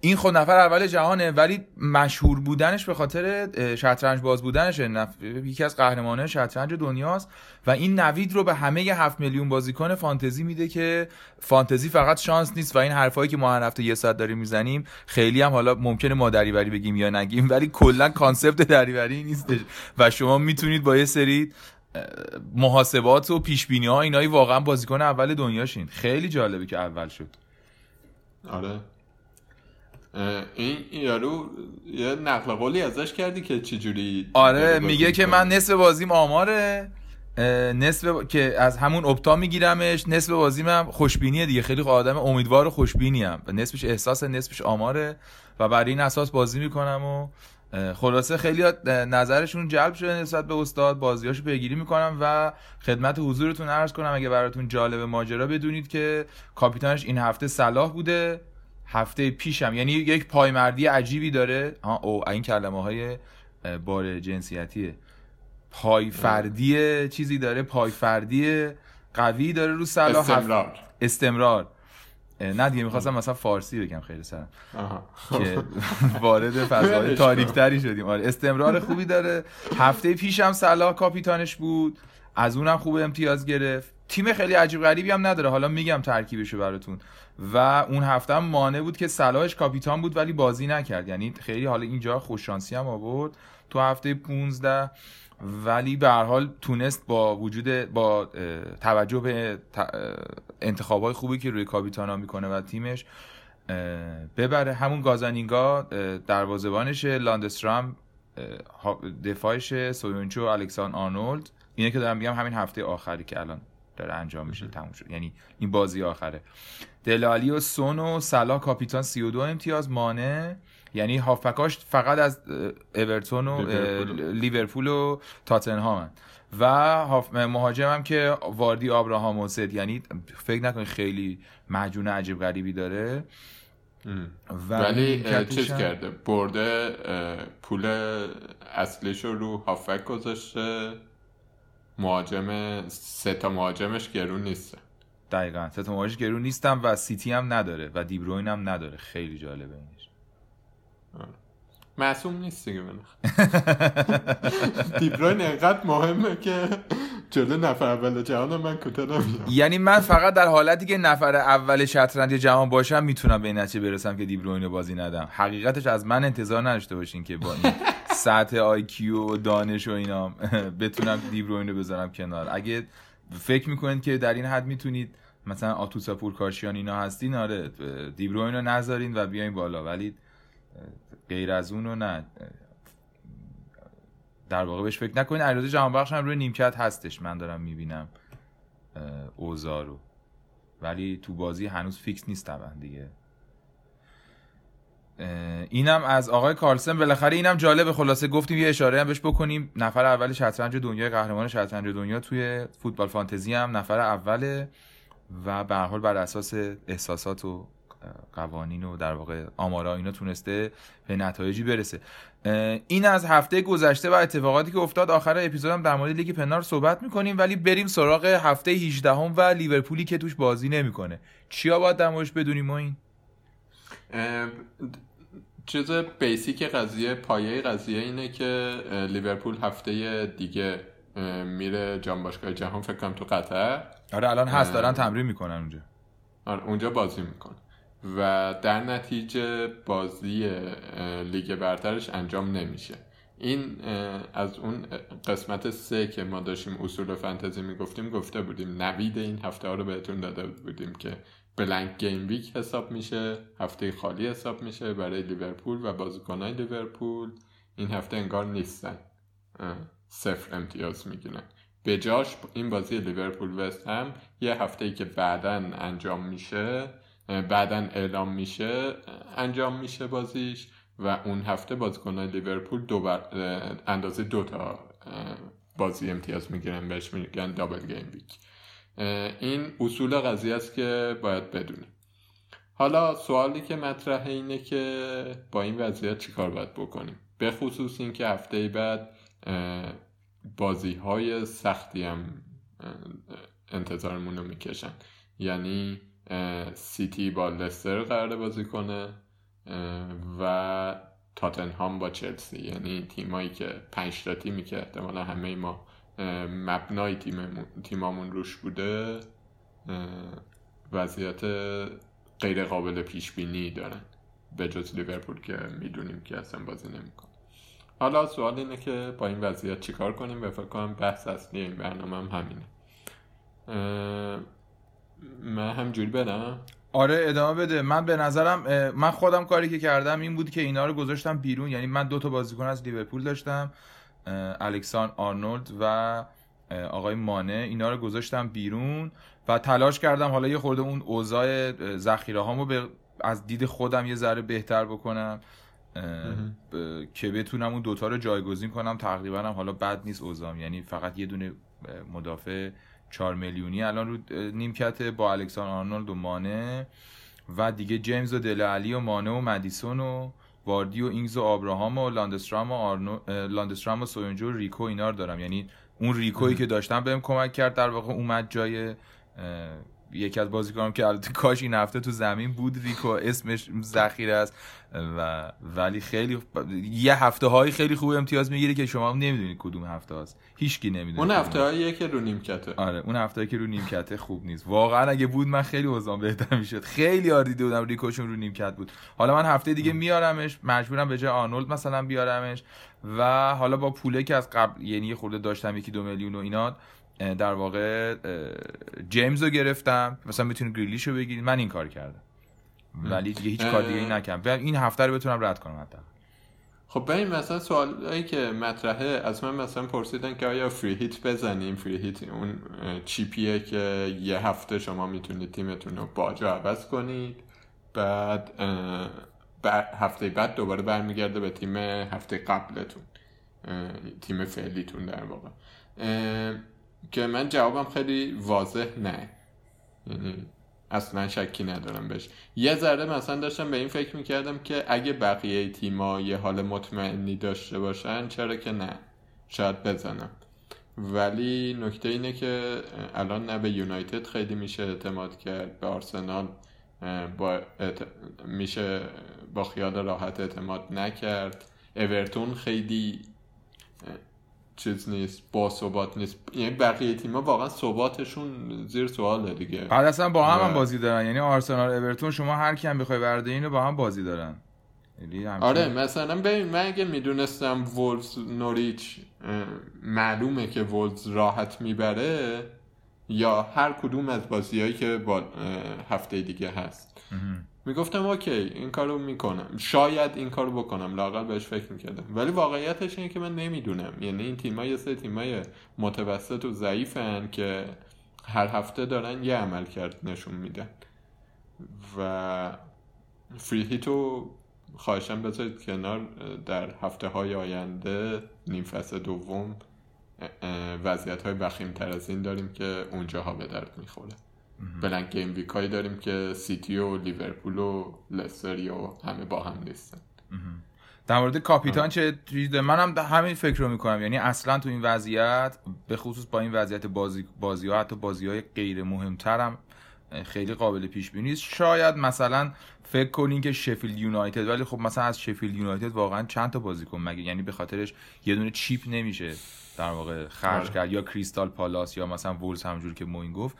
این خود نفر اول جهانه ولی مشهور بودنش به خاطر شطرنج باز بودنشه نف... یکی از قهرمانان شطرنج دنیاست و این نوید رو به همه هفت میلیون بازیکن فانتزی میده که فانتزی فقط شانس نیست و این حرفایی که ما هر هفته یه ساعت داریم می‌زنیم خیلی هم حالا ممکنه ما دریوری بگیم یا نگیم ولی کلا concept دریوری نیستش و شما می‌تونید با یه سری محاسبات و پیش بینی ها اینایی واقعا بازیکن اول دنیاشین. خیلی جالبه که اول شد. آره. این یارو یه نقل قولی ازش کردی که چجوری آره میگه که. من نصف بازیم آماره. نصف با- که از همون اپتا میگیرمش نصف بازیم هم خوشبینیه دیگه. خیلی آدم امیدوار و خوشبینی هم. و نصفش احساس نصفش آماره. و بر این اساس بازی می‌کنم و خلاصه خیلی نظرشون جلب شده نسبت به استاد. بازیاشو پیگیری می‌کنم و خدمت حضورتون عرض کنم. اگه براتون جالب ماجرا بدونید که کاپیتانش این هفته صلاح بوده. هفته پیشم. یعنی یک پایمردی عجیبی داره. ها او این کلمه های بار جنسیتیه. پای فردی چیزی داره پای فردی قوی داره رو صلاح. استمرار. استمرار. اه، نه دیگه می‌خواستم مثلا فارسی بگم خیلی سرم. که وارد فضای ولش تاریک تری شدیم. آره استمرار خوبی داره. هفته پیشم صلاح کاپیتانش بود. از اونم خوب امتیاز گرفت. تیم خیلی عجیب غریبی هم نداره. حالا میگم ترکیبشو براتون. و اون هفته هم مانع بود که صلاحش کاپیتان بود ولی بازی نکرد. یعنی خیلی حالا اینجا خوششانسی هم آورد. تو هفته 15 ولی به هر حال تونست با وجود با توجه به انتخابای خوبی که روی کاپیتانا می‌کنه و تیمش ببره. همون گازانینگا اه، دروازه‌بانشه لاندسترام دفاعش سویونچو الکسان آرنولد. اینه که دارم میگم همین هفته آخری که الان داره انجام میشه تموم شد. یعنی این بازی آخره. دلالی و سون و صلاح کاپیتان 32 امتیاز مانه. یعنی هافبکاش فقط از اورتون و لیورپول. و تاتنهام و هاف مهاجمم که واردی آبراهام و سد یعنی فکر نکنید خیلی مجون عجیب غریبی داره. و ولی چیز کرده؟ برده پول اصلیش رو هافک گذاشته. مهاجم سه تا مهاجمش گرون نیسته. دقیقا. سه تا مهاجم گرون نیستم و سیتی هم نداره و دیبروین هم نداره. خیلی جالبه اینش. معصوم نیست دیگه من دیبروین انقدر مهمه که جلو نفر اول جهان من کوتاه نمیام یعنی من فقط در حالتی که نفر اول شطرنج جهان باشم می‌تونم به این نتیجه برسم که دیبروین رو بازی ندم. حقیقتش از من انتظار نداشته باشین که با این سطح آی کیو و دانش و اینا. بتونم دیبروین رو بذارم کنار. اگه فکر می‌کنید که در این حد می‌تونید مثلا آتوسا پورکاشیان اینا هستین آره دیبروین رو نذارین و بیاین بالا. ولی غیر از اون رو نه. در واقع بهش فکر نکنین. علیرضا جهانبخش هم روی نیمکت هستش من دارم می‌بینم اوزا رو ولی تو بازی هنوز فیکس نیست طبعا دیگه. اینم از آقای کارلسن. بالاخره اینم جالبه. خلاصه گفتیم یه اشاره هم بهش بکنیم. نفر اول شطرنج دنیا قهرمان شطرنج دنیا توی فوتبال فانتزی هم. نفر اوله و به هر حال بر اساس احساسات و قوانین و در واقع آمارا اینا تونسته به نتایجی برسه. این از هفته گذشته و اتفاقاتی که افتاد. آخر اپیزودم در مورد لیگ پنار صحبت می‌کنیم ولی بریم سراغ هفته 18 هم و لیورپولی که توش بازی نمی‌کنه. چیا باید در موردش بدونیم ما این؟ چیز بیسیک قضیه پایه قضیه اینه که لیورپول هفته دیگه میره جام باشگاه جهان فکر کنم تو قطر. آره الان هست. دارن تمرین می‌کنن اونجا. آره اونجا بازی می‌کنه و در نتیجه بازی لیگ برترش انجام نمیشه. این از اون قسمت سه که ما داشتیم اصول فانتزی می‌گفتیم گفته بودیم نوید این هفته ها رو بهتون داده بودیم که blank gameweek حساب میشه هفته خالی حساب میشه برای لیورپول و بازیکنان لیورپول. این هفته انگار نیستن. صفر امتیاز می‌گیرن. به جاش این بازی لیورپول وست هم یه هفته ای که بعدا انجام میشه بعدا اعلام میشه انجام میشه بازیش و اون هفته بازیکنان لیورپول دو بر اندازه دو تا بازی امتیاز می‌گیرن بهش میگن double gameweek این اصول قضیه است که باید بدونیم. حالا سوالی که مطرحه اینه که با این وضعیت چیکار باید بکنیم؟ به خصوص اینکه هفته بعد بازی های سختی هم انتظارمون رو می‌کشن. یعنی سیتی با لستر قرار بازی کنه و تاتنهام با چلسی. یعنی تیمایی که پنج تیمی که احتمالا همه ما مبنای تیم تیمامون روش بوده وضعیت غیر قابل پیش بینی دارن به جز لیورپول که می‌دونیم که اصلا بازی نمی‌کنه. حالا سوال اینه که با این وضعیت چیکار کنیم؟ و فکر کنم بحث اصلی این برنامه هم همینه. من همجوری بدم آره ادامه بده. من به نظرم من خودم کاری که کردم این بود که اینا رو گذاشتم بیرون. یعنی من دو تا بازیکن از لیورپول داشتم. الکسان آرنولد و آقای مانه اینا رو گذاشتم بیرون و تلاش کردم حالا یه خورده اون اوضاع ذخیره هامو به از دید خودم یه ذره بهتر بکنم که بتونم اون دوتا رو جایگزین کنم. تقریبا هم حالا بد نیست اوضاعم. یعنی فقط یه دونه مدافع 4 میلیونی الان رو نیمکت با الکسان آرنولد و مانه و دیگه جیمز و دل علی و مانه و مدیسون و واردی و اینگز و آبراهام و لاندسترام و آرنو... لاندسترام و سویونجو و ریکو اینا رو دارم. یعنی اون ریکویی که داشتم بهم کمک کرد در واقع اومد جای یکی از بازیکنان که البته کاش این هفته تو زمین بود ریکو اسمش ذخیره است. و ولی خیلی یه هفته های خیلی خوب امتیاز می‌گیره که شما هم نمی‌دونید کدوم هفته هاست. هیچکی نمی‌دونه اون هفته هاییه که رو نیمکته. آره اون هفته که رو نیمکته خوب نیست. واقعا اگه بود من خیلی اوضاع بهتر می‌شد. خیلی آزار دیده بودم ریکوشون رو نیمکت بود. حالا من هفته دیگه میارمش مجبورم به جای آرنولد مثلا بیارمش. و حالا با پوله که از قبل یعنی خورده داشتم یکی دو میلیون و اینا اه، در واقع جیمز رو گرفتم. مثلا می‌تونی گریلیش رو بگیرید من این کار کردم. ولی دیگه هیچ کار دیگه ای. نکردم. و این هفته رو بتونم رد کنم حتی. خب بریم مثلا سوالایی که مطرحه از من مثلا پرسیدن که آیا فری هیت بزنیم؟ فری هیت اون چیپیه که یه هفته شما می‌تونید تیمتون رو باجا عوض کنید. بعد هفته بعد دوباره برمیگرده به تیم هفته قبلتون. تیم فعلیتون در واقع. که من جوابم خیلی واضح نه. یعنی اصلا شکی ندارم بهش. یه ذره مثلا داشتم به این فکر می‌کردم که اگه بقیه تیما یه حال مطمئنی داشته باشن چرا که نه. شاید بزنم. ولی نکته اینه که الان نه به یونایتد خیلی میشه اعتماد کرد به آرسنال با اعت- میشه با خیال راحت اعتماد نکرد. اورتون خیلی چیز نیست با ثبات نیست. یعنی بقیه تیما واقعا ثباتشون زیر سواله دیگه. بعد اصلا با هم, هم بازی دارن. یعنی آرسنال اورتون شما هر کیم بخوای برداری اینو با هم بازی دارن. یعنی آره مثلا ببین من اگه می‌دونستم وولز نوریچ معلومه که وولز راحت می‌بره یا هر کدوم از بازیهایی که با هفته دیگه هست. می‌گفتم اوکی این کارو می‌کنم. شاید این کارو بکنم. لاقل بهش فکر می‌کردم. ولی واقعیتش اینه که من نمی‌دونم. یعنی این تیم‌ها یه سری تیمای متوسط و ضعیفن که هر هفته دارن یه عمل کرد نشون میدن. و فری هیتو خواهشم بذارید کنار. در هفته های آینده نیم فصل دوم وضعیت های وخیم تر از این داریم که اونجاها به درد می‌خوره. بلنک گیم ویک هایی داریم که سیتی و لیورپول و لستری و همه با هم نیستن. در مورد کاپیتان چه چیز داره؟ منم ده- همین فکر رو می‌کنم. یعنی اصلا تو این وضعیت به خصوص با این وضعیت بازی بازی ها حتی بازی های غیر مهمترم خیلی قابل پیش بینی نیست. شاید مثلا فکر کنین که شفیلد یونایتد ولی خب مثلا از شفیلد یونایتد واقعا چند تا بازیکن مگه؟ یعنی به خاطرش یه دونه چیپ نمیشه. در واقع خرج آره. کرد. یا کریستال پالاس یا مثلا وولز همجور که موین گفت.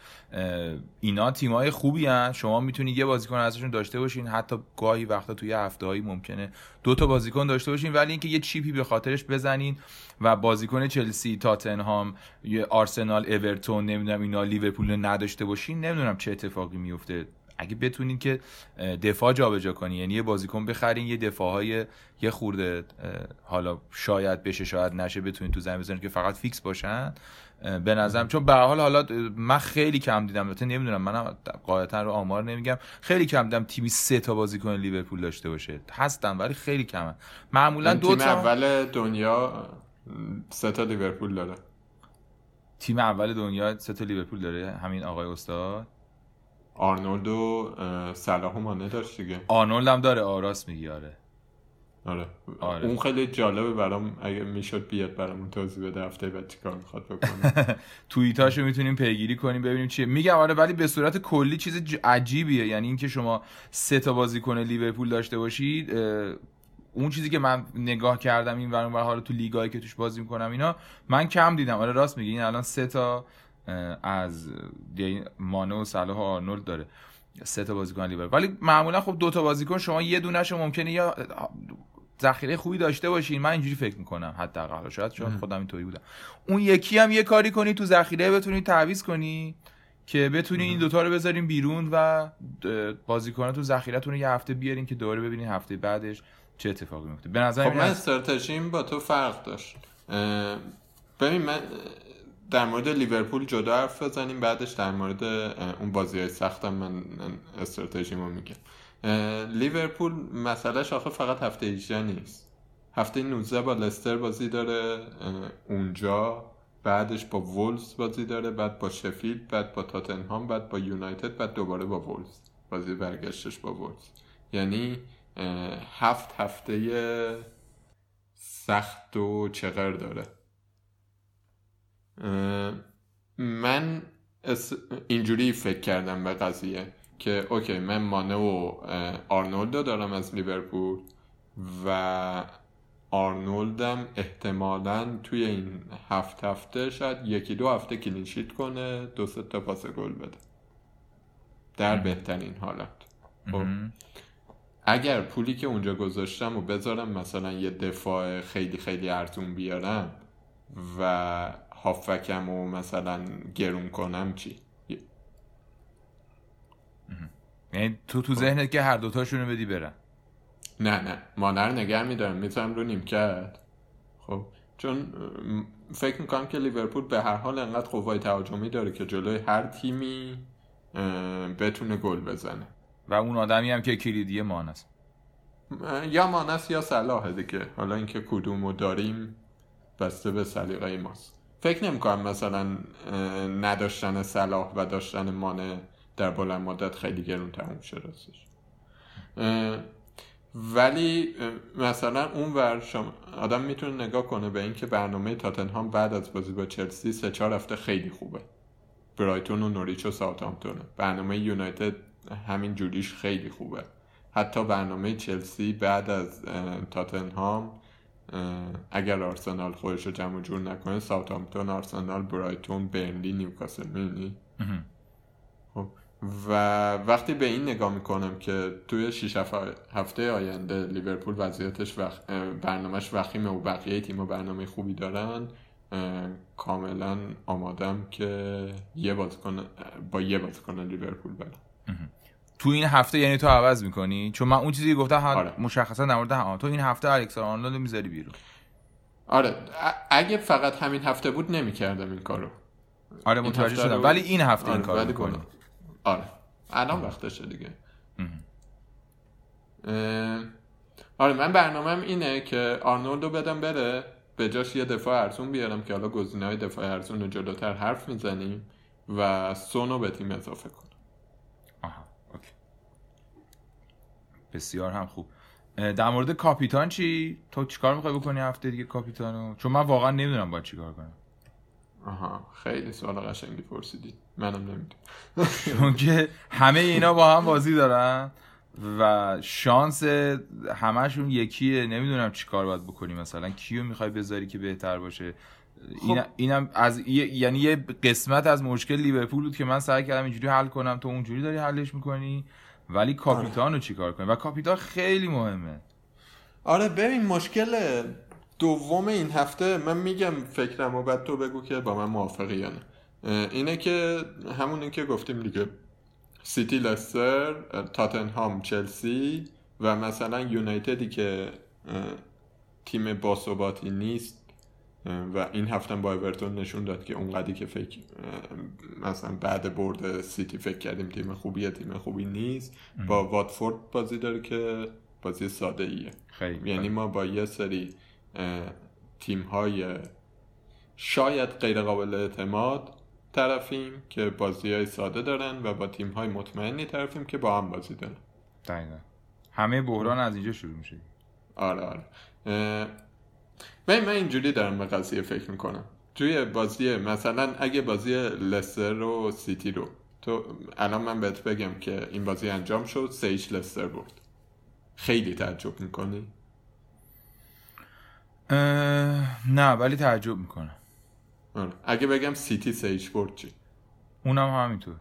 اینا تیمای خوبی هن. شما می‌تونید یه بازیکن ازشون داشته باشین. حتی گاهی وقتا توی هفته هایی ممکنه دو تا بازیکن داشته باشین. ولی اینکه یه چیپی به خاطرش بزنین و بازیکن چلسی تاتنهام یه آرسنال اورتون نمی‌دونم اینا لیورپول نداشته باشین. نمی‌دونم چه اتفاقی میفته اگه بتونین که دفاع جابجا کنین یعنی یه بازیکن بخرین یه دفاع های یه خورده حالا شاید بشه شاید نشه بتونین تو زمین بزنین که فقط فیکس باشن. به نظرم چون به حال حالا من خیلی کم دیدم البته نمی‌دونم منم قاعدتا رو آمار نمیگم. خیلی کم دیدم تیمی سه تا بازیکن لیورپول داشته باشه. هستن ولی خیلی کمن. معمولا دو تیم تا اول دنیا سه تا لیورپول داره. تیم اول دنیا سه تا لیورپول داره همین آقای استاد. آرنولد و صلاح و مانه داشت دیگه. آرنولد هم داره آراس میگی آره. آره. آره. اون خیلی جالبه برام اگه می‌شد بیاد برامون توضیح بده هفته بعد چیکار می‌خواد بکنه. توییتاشو می‌تونیم پیگیری کنیم ببینیم چیه. میگم آره ولی به صورت کلی چیز عجیبیه. یعنی اینکه شما سه تا بازیکن لیورپول داشته باشید اون چیزی که من نگاه کردم این ور ور، حالا تو لیگایی که توش بازی می‌کنم اینا من کم دیدم. آره راست میگی. این الان سه تا از مانه و صلاح و آرنولد داره. سه تا بازیکن لیورپول ولی معمولا خب دو تا بازیکن شما یه دونهشو ممکنه یا ذخیره خوبی داشته باشین. من اینجوری فکر می‌کنم حداقل. شاید چون خودم اینطوری بودم. اون یکی هم یه کاری کنی تو ذخیره بتونی تعویض کنی که بتونی این دوتا رو بذارین بیرون و بازیکنان تو ذخیرتون رو یه هفته بیارین که دوره ببینین هفته بعدش چه اتفاقی میفته به نظر خب من استراتژیم با تو فرق داشت. ببین من در مورد لیورپول جدا حرف بزنیم بعدش در مورد اون بازی های سختم من استراتژیمو میگم. لیورپول مسئلهش آخه فقط هفته 18 نیست. هفته 19 با لستر بازی داره اونجا. بعدش با وولز بازی داره بعد با شفیلد بعد با تاتنهام بعد با یونایتد بعد دوباره با وولز. بازی برگشتش با وولز. یعنی هفت هفته سخت و چغر داره. من اینجوری فکر کردم به قضیه که okay من مانه و اه، آرنولدو دارم از لیورپول و آرنولدم احتمالا توی این هفت هفته شاید یکی دو هفته clean sheet کنه دو سه تا پاس گل بده. در بهترین حالت. خب. اگر پولی که اونجا گذاشتم و بذارم مثلا یه دفاع خیلی خیلی ارزون بیارم و هافکم و مثلا گرون کنم چی؟ یعنی تو تو ذهنت که هر دوتاشون رو بدی برن. نه نه. مانر نگر میدارم. می‌ذارم رو نیمکت. خب. چون فکر می‌کنم که لیورپول به هر حال انقدر قوای تهاجمی داره که جلوی هر تیمی بتونه گل بزنه. و اون آدمی هم که کلیدی مان است. اه، یا مانس یا صلاحه دیگه. حالا اینکه کدومو داریم بسته به سلیقه ماست. فکر نمی‌کنم مثلا اه، نداشتن صلاح و داشتن مانه در بلند مدت خیلی گرون تموم شه راستش. ولی مثلا اون ور شما آدم می‌تونه نگاه کنه به اینکه برنامه تاتنهام بعد از بازی با چلسی سه چهار هفته خیلی خوبه. برایتون و نوریچ و ساوثهامپتونه برنامه یونایتد همین جوریش خیلی خوبه. حتی برنامه چلسی بعد از تاتنهام اگر آرسنال خودش رو جمع و جور نکنه ساوثهامپتون آرسنال برایتون برنلی نیوکاسل می‌بینی. خب و وقتی به این نگاه می‌کنم که توی 6 هفته آینده لیورپول وضعیتش وخ... برنامهش وخیمه و بقیه تیم برنامه خوبی دارن کاملا آمادم که یه بازیکن با یه بازیکن لیورپول برم. تو این هفته یعنی تو عوض می‌کنی؟ چون من اون چیزی گفتم آره. مشخصا در مورد تو این هفته الکساندر آرنولد می‌ذاری بیرون. آره. اگه فقط همین هفته بود نمی‌کردم این کارو. آره این متوجه شدم. رو- ولی این هفته این آره، کار ولی می‌کنی. آره. الان وقتشه دیگه. اه، آره من برنامهم اینه که آرنولدو بدم بره به جاش یه دفاع ارزون بیارم که حالا گزینه های دفاع ارزون رو جلوتر حرف می‌زنیم و سونو به تیم اضافه کنم آها اوکی بسیار هم خوب. در مورد کاپیتان چی؟ تو چیکار می‌خوای بکنی هفته دیگه کاپیتانو؟ چون من واقعا نمی‌دونم باید چیکار کنم. آها خیلی سوال قشنگی پرسیدی منم نمی‌دونم. چون که همه اینا با هم بازی دارن و شانس همشون یکیه. نمی‌دونم چی کار باید بکنی مثلا. کیو می‌خوای بذاری که بهتر باشه؟ این اینم از یه- یعنی یه قسمت از مشکل لیورپول بود که من سعی کردم اینجوری حل کنم. تو اونجوری داری حلش می‌کنی؟ ولی کاپیتان رو چیکار کنی و کاپیتان خیلی مهمه. آره ببین مشکل دوم این هفته من میگم فکرم و بعد تو بگو که با من موافقی یا نه. اینه که همون که گفتیم دیگه. سیتی لستر تاتنهام چلسی و مثلا یونایتدی که تیم باثباتی نیست. و این هفته با اورتون نشون داد که اونقدی که فکر مثلا بعد برد سیتی فکر کردیم تیم خوبیه تیم خوبی نیست. با واتفورد بازی داره که بازی ساده ایه خیلی یعنی ما با یه سری تیم های شاید غیر قابل اعتماد طرفیم که بازی های ساده دارن و با تیم های مطمئنی طرفیم که با هم بازی دارن. دقیقا. همه بحران از اینجا شروع میشه. آره آره. من من اینجوری دارم به قضیه فکر می‌کنم. توی بازی مثلا اگه بازی لستر و سیتی رو تو الان من بهت بگم که این بازی انجام شد سیش لستر برد. خیلی تعجب می‌کنی؟ اه، نه ولی تعجب می‌کنم. آره. اگه بگم سیتی سیج برد چی؟ اونم همینطور.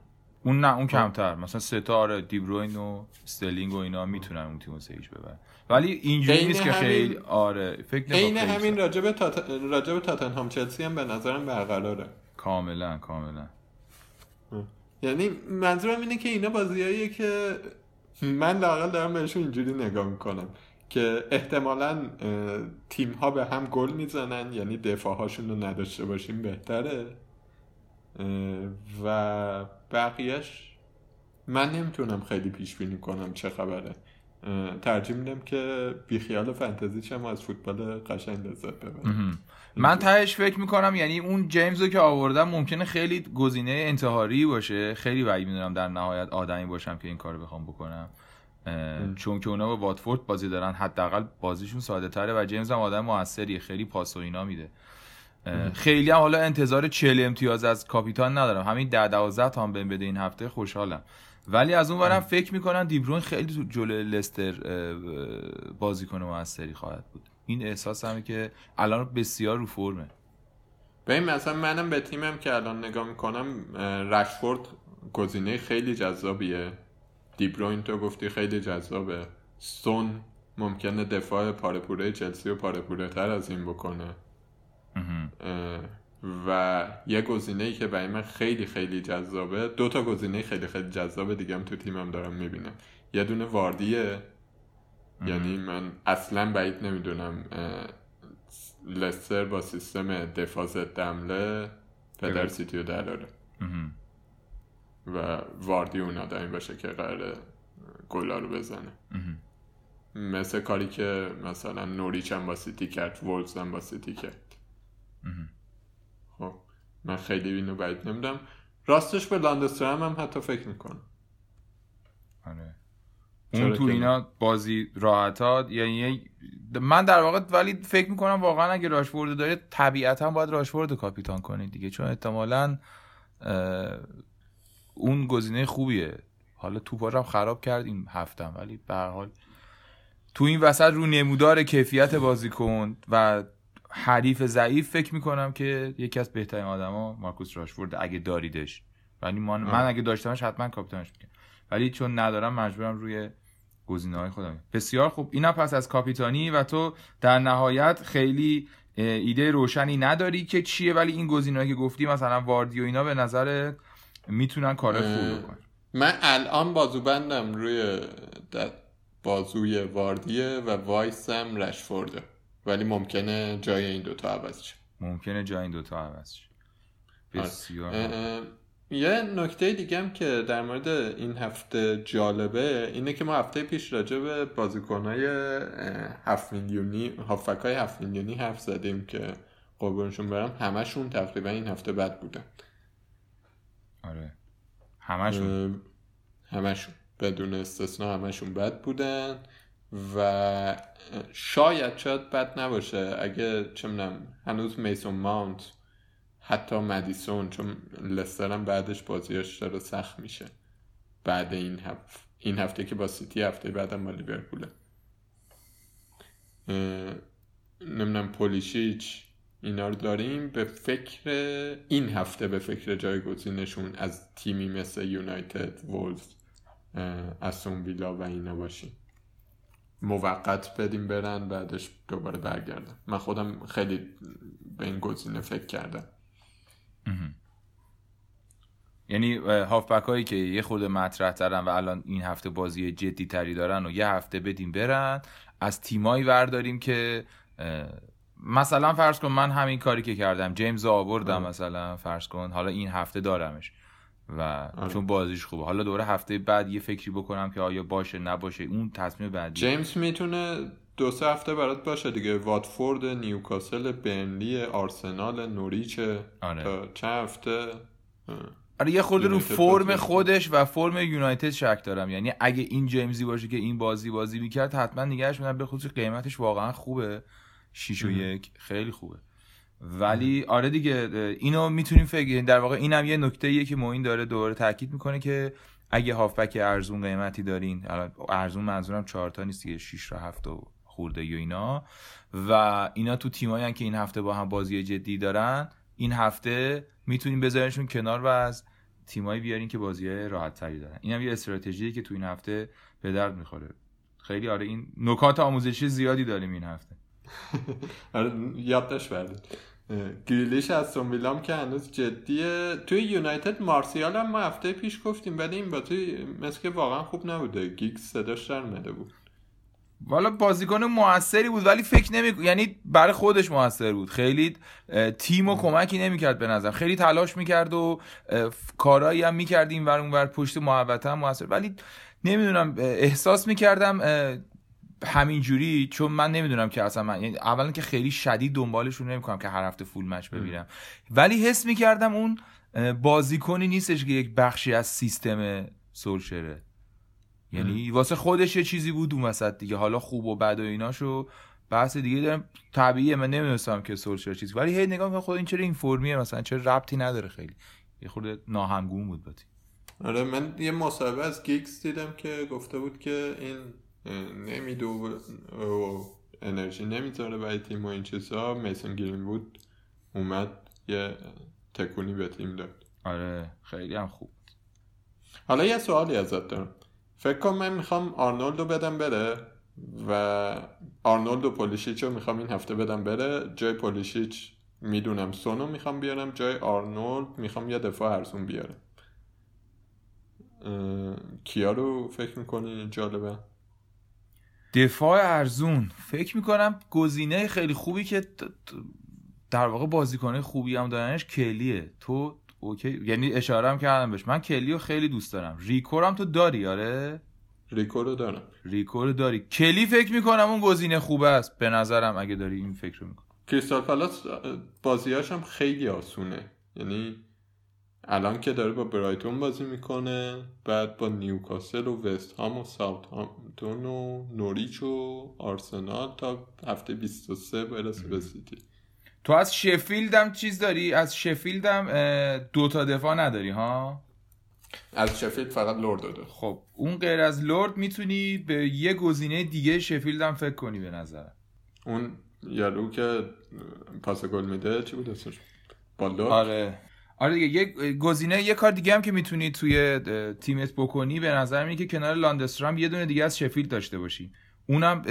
اون نه اون کمتر. مثلا ستا آره دیبروین و استرلینگ و اینا می‌تونن اون تیمو سیج ببرن. ولی اینجوری نیست که خیلی آره فکر عین همین. راجب تات... راجب تاتنهام چلسی هم به نظرم برقراره. کاملا کاملا. یعنی منظورم اینه که اینا بازیاییه که من لاقل دارم بهشون اینجوری نگاه می‌کنم که احتمالا تیم ها به هم گل می‌زنن یعنی دفاع هاشون رو نداشته باشیم بهتره. و بقیهش من نمی‌تونم خیلی پیش بینی کنم چه خبره. ترجیح میدم که بیخیال فانتزی شم از فوتبال قشنگ لذت ببرم. من تهش فکر می‌کنم یعنی اون جیمز رو که آوردم ممکنه خیلی گزینه انتحاری باشه. خیلی بعید می‌دونم در نهایت آدمی باشم که این کارو بخوام بکنم. چون که اونا با واتفورد بازی دارن حداقل بازیشون ساده تره و جیمز هم آدم موثریه. خیلی پاس و اینا میده. خیلی هم حالا انتظار 40 امتیاز از کاپیتان ندارم. همین 10 12 تا هم بهم بده این هفته خوشحالم. ولی از اون ورم فکر می‌کنم دیبرون خیلی تو جلوی لستر بازیکن موثری خواهد بود. این احساس همه که الان بسیار رو فرمه. ببین مثلا منم به تیمم که الان نگاه می‌کنم رشفورد گزینه خیلی جذابیه. دیبروین تو گفتی خیلی جذابه. سون ممکنه دفاع پارپوره چلسی و پارپوره تر از این بکنه. و یه گزینه ای که برای من خیلی خیلی جذابه. دو تا گزینه خیلی خیلی جذابه دیگه هم تو تیمم دارم می‌بینم. یه دونه واردیه. یعنی من اصلا بعید نمی‌دونم لستر با سیستم دفاع ضد حمله پدر سیتی رو دراره و واردی اون آدمی باشه که قرار گلا رو بزنه. مثل کاری که مثلا نوریچ هم با سیتی کرد وولز هم با سیتی کرد. خب من خیلی اینو بعید نمی‌دونم راستش به لاندسترم هم حتی فکر می‌کنم. آره. اون تو اینا بازی راحتات یعنی من در واقع ولی فکر می‌کنم واقعا اگه راشفورد داره طبیعتا باید راشفورد کاپیتان کنید دیگه چون احتمالا اون گزینه خوبیه. حالا توپاش هم خراب کرد این هفتم ولی به هر حال تو این وسط رو نمودار کیفیت بازیکن و حریف ضعیف فکر می‌کنم که یکی از بهترین آدما مارکوس راشفورد اگه داریدش. ولی من, من اگه داشتمش حتما کاپیتانش می‌کنم ولی چون ندارم مجبورم روی گزینه های خودم. بسیار خوب. اینا پس از کاپیتانی و تو در نهایت خیلی ایده روشنی نداری که چیه ولی این گزینه‌ای که گفتی مثلا واردی و اینا به نظر می‌تونن کار خوب بکنن. من الان بازوبندم روی بازوی واردیه و وایسم رشفورده. ولی ممکنه جای این دوتا عوض شه. ممکنه جای این دوتا عوض شه. بسیار یه نکته دیگه هم که در مورد این هفته جالبه اینه که ما هفته پیش راجع به بازیکنهای هفت میلیونی هافکای هفت میلیونی حرف زدیم که قربونشون برم همشون تقریبا این هفته بد بودن. آره. همشون. همشون. بدون استثنا همشون بد بودن. و شاید شاید بد نباشه. اگه چه می‌دونم هنوز میسون ماونت حتی مدیسون چون لسترم بعدش بازیاش داره سخت میشه. بعد این هفته این هفته که با سیتی هفته بعدم با لیورپوله. نمی‌دونم پولیشیچ اینا رو داریم. به فکر این هفته به فکر جایگزینشون از تیمی مثل یونایتد وولز اسون ویلا و اینا باشیم. موقت بدیم برن بعدش دوباره برگردن. من خودم خیلی به این گزینه فکر کردم. یعنی هافبک هایی که یه خود مطرح ترن و الان این هفته بازی جدی تری دارن و یه هفته بدیم برن از تیمایی ورداریم که مثلا فرض کن من همین کاری که کردم. جیمز آوردم مثلا فرض کن حالا این هفته دارمش. و چون بازیش خوبه. حالا دوره هفته بعد یه فکری بکنم که آیا باشه نباشه اون تصمیم بعدی. جیمز می‌تونه دو سه هفته برات باشه دیگه. واتفورد نیوکاسل بنلی آرسنال نوریچ آره. چند هفته؟ آره یه خورده رو فرم خودش و فرم یونایتد شک دارم. یعنی اگه این جیمزی باشه که این بازی بازی می‌کرد حتما نگهش میدن به خصوص قیمتش واقعا خوبه. 6 و یک خیلی خوبه. ولی آره دیگه اینو می‌تونیم فکر در واقع اینم یه نکته ایه که موین داره دوباره تاکید می‌کنه که اگه هافبک ارزون قیمتی دارین ارزون منظورم 4 تا نیست دیگه 6 تا 7 خورده و اینا. و اینا تو تیمایی که این هفته با هم بازی جدی دارن این هفته می‌تونیم بذارینشون کنار و از تیمایی بیارین که بازی راحت تری دارن اینم یه استراتژی که تو این هفته به درد می‌خوره. خیلی آره این نکات آموزشی زیادی داریم این هفته. آره یادداشت بردید گریلیش از ویلام که هنوز جدیه. توی یونایتد مارسیال هم ما هفته پیش گفتیم ولی این بازی مثل که واقعا خوب نبوده گیگز صداش در بود. والا بازیکن موثری بود ولی فکر نمی یعنی برای خودش موثر بود. خیلی تیم و کمکی نمی‌کرد به نظر. خیلی تلاش می‌کرد و کارایی هم می‌کرد این ور اونور پشت محوطه هم موثر. ولی نمی‌دونم احساس می‌کردم همینجوری چون من نمی‌دونم که اصلا من یعنی اولا که خیلی شدید دنبالشون نمی‌کنم که هر هفته فول مچ ببینم. ولی حس می‌کردم اون بازیکنی نیستش که یک بخشی از سیستم سولشره. یعنی واسه خودش یه چیزی بود اون وسط دیگه. حالا خوب و بد و ایناشو بحث دیگه داریم طبیعیه من نمی‌دونستم که سولشر چیز ولی هی نگاه می‌کنم خود این چرا این فرمیه مثلا؟ چرا ربطی نداره خیلی؟ یه خورده ناهمگون بود باتی. آره من یه مصاحبه از گیکس دیدم که گفته بود که این نمی‌دوه و انرژی نمی‌ذاره برای تیم و این چیزا. میسن گرینوود اومد یه تکونی به تیم داد. آره خیلی هم خوب حالا یه سوالی ازت دارم. فکر کنم من می‌خوام آرنولدو بدم بره و آرنولد و پولیشیچ رو می‌خوام این هفته بدم بره. جای پولیشیچ می‌دونم سونو می‌خوام بیارم جای آرنولد می‌خوام یه دفاع ارزون بیارم. کیا رو فکر می‌کنی جالبه؟ دفاع ارزون. فکر می‌کنم گزینه خیلی خوبی که در واقع بازیکنه خوبی هم دارنش کلیه. تو okay؟ یعنی اشاره هم کردم بهش. من کلی رو خیلی دوست دارم. ریکو رو هم تو داری؟ آره. ریکو رو دارم. ریکو رو داری. کلی فکر می‌کنم اون گزینه خوبه است. به نظرم اگه داری این فکر رو می‌کنی. کریستال پالاس بازیاش هم خیلی آسونه. یعنی الان که داره با برایتون بازی می‌کنه بعد با نیوکاسل و وست هام و ساوت هامتون و نوریچ و آرسنال تا هفته 23 برسه به سیتی. تو از شفیلد هم چیز داری؟ از شفیلد هم دو تا دفاع نداری ها؟ از شفیلد فقط لورد دارم. خب اون غیر از لورد می‌تونی به یه گزینه دیگه شفیلد هم فکر کنی به نظرم. اون یارو که پاس گل میده چی بود اسمش؟ آره. آره دیگه یه گزینه یه کار دیگه هم که می‌تونی توی تیمت بکنی به نظر اینه که کنار لاندسترام یه دونه دیگه از شفیلد داشته باشی. اونم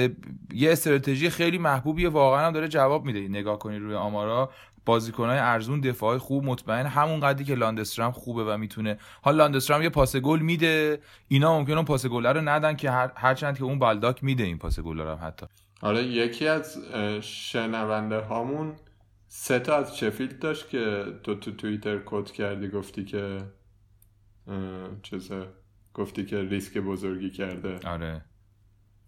یه استراتژی خیلی محبوبیه واقعا هم داره جواب میده. نگاه کنی روی آمارا بازیکنهای ارزون دفاع خوب مطمئن همون قدری که لاندسترام خوبه و می‌تونه. حالا لاندسترام یه پاس گل میده. اینا ممکنه اون پاس گل رو ندن که هر هرچند که اون بالداک میده این پاس گل رو حتی. آره یکی از شنونده هامون سه تا از شفیلد داشت که تو تو توییتر quote کردی گفتی که چیزه گفتی که ریسک بزرگی کرده. آره.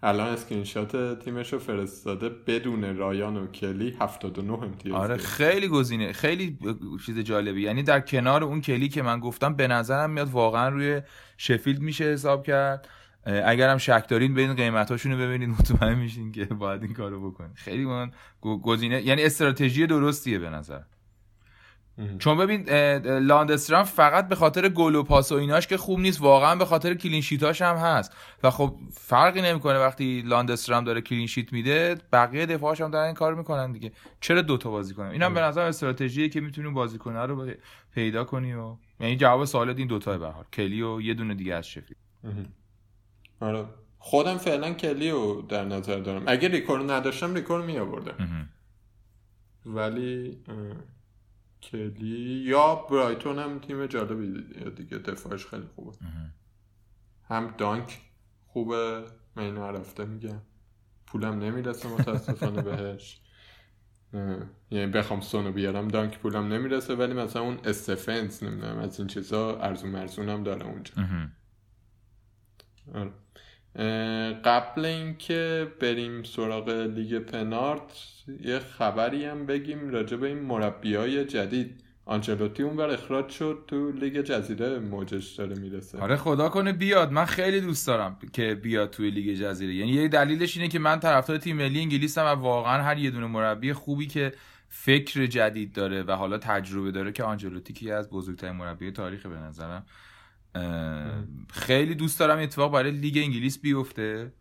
الان اسکرین شات تیمش رو فرستاده بدون رایان و کلی 79 امتیاز آره. خیلی گزینه خیلی چیز جالبی. یعنی در کنار اون کلی که من گفتم به نظرم میاد واقعا روی شفیلد میشه حساب کرد. اگرم شک دارین برین قیمتاشون رو ببینید مطمئن میشین که باید این کارو بکنین. خیلی من گزینه یعنی استراتژی درستیه به نظر. چون ببین لاندسترام فقط به خاطر گل و پاس و ایناش که خوب نیست واقعا به خاطر کلین شیتاش هم هست. و خب فرقی نمی‌کنه وقتی لاندسترام داره کلین شیت میده بقیه دفاعش هم دارن این کار می‌کنن دیگه. چرا دوتا بازی کنن اینم به نظر استراتژیه که می‌تونی بازیکن رو پیدا کنی و یعنی جواب سوالت این دوتا به حال. کلی و یه دونه دیگه از مهم. آره. خودم فعلا کلی رو در نظر دارم. اگه ریکور نداشتم ریکور می آوردم ولی کلی یا برایتون هم تیم جالبی دیگه دفاعش خیلی خوبه. هم دانک خوبه من اینو هر هفته میگم. پولم نمی‌رسه متاسفانه بهش. یعنی بخوام سونو بیارم دانک پولم نمی‌رسه ولی مثلا اون استفنس نمی‌دونم از این چیزا ارزون مرزون هم داره اونجا. قبل اینکه بریم سراغ لیگ پنارت یه خبری هم بگیم راجع به این مربی های جدید. آنچلوتی اونور اخراج شد تو لیگ جزیره موجش داره می‌رسه. آره خدا کنه بیاد. من خیلی دوست دارم که بیاد توی لیگ جزیره. یعنی یه دلیلش اینه که من طرفدار تیم ملی انگلیسم و واقعا هر یه دونه مربی خوبی که فکر جدید داره و حالا تجربه داره که آنجلوتی که از بزرگترین مربی تاریخ به نظرم خیلی دوست دارم اتفاق برای لیگ انگلیس بیفته.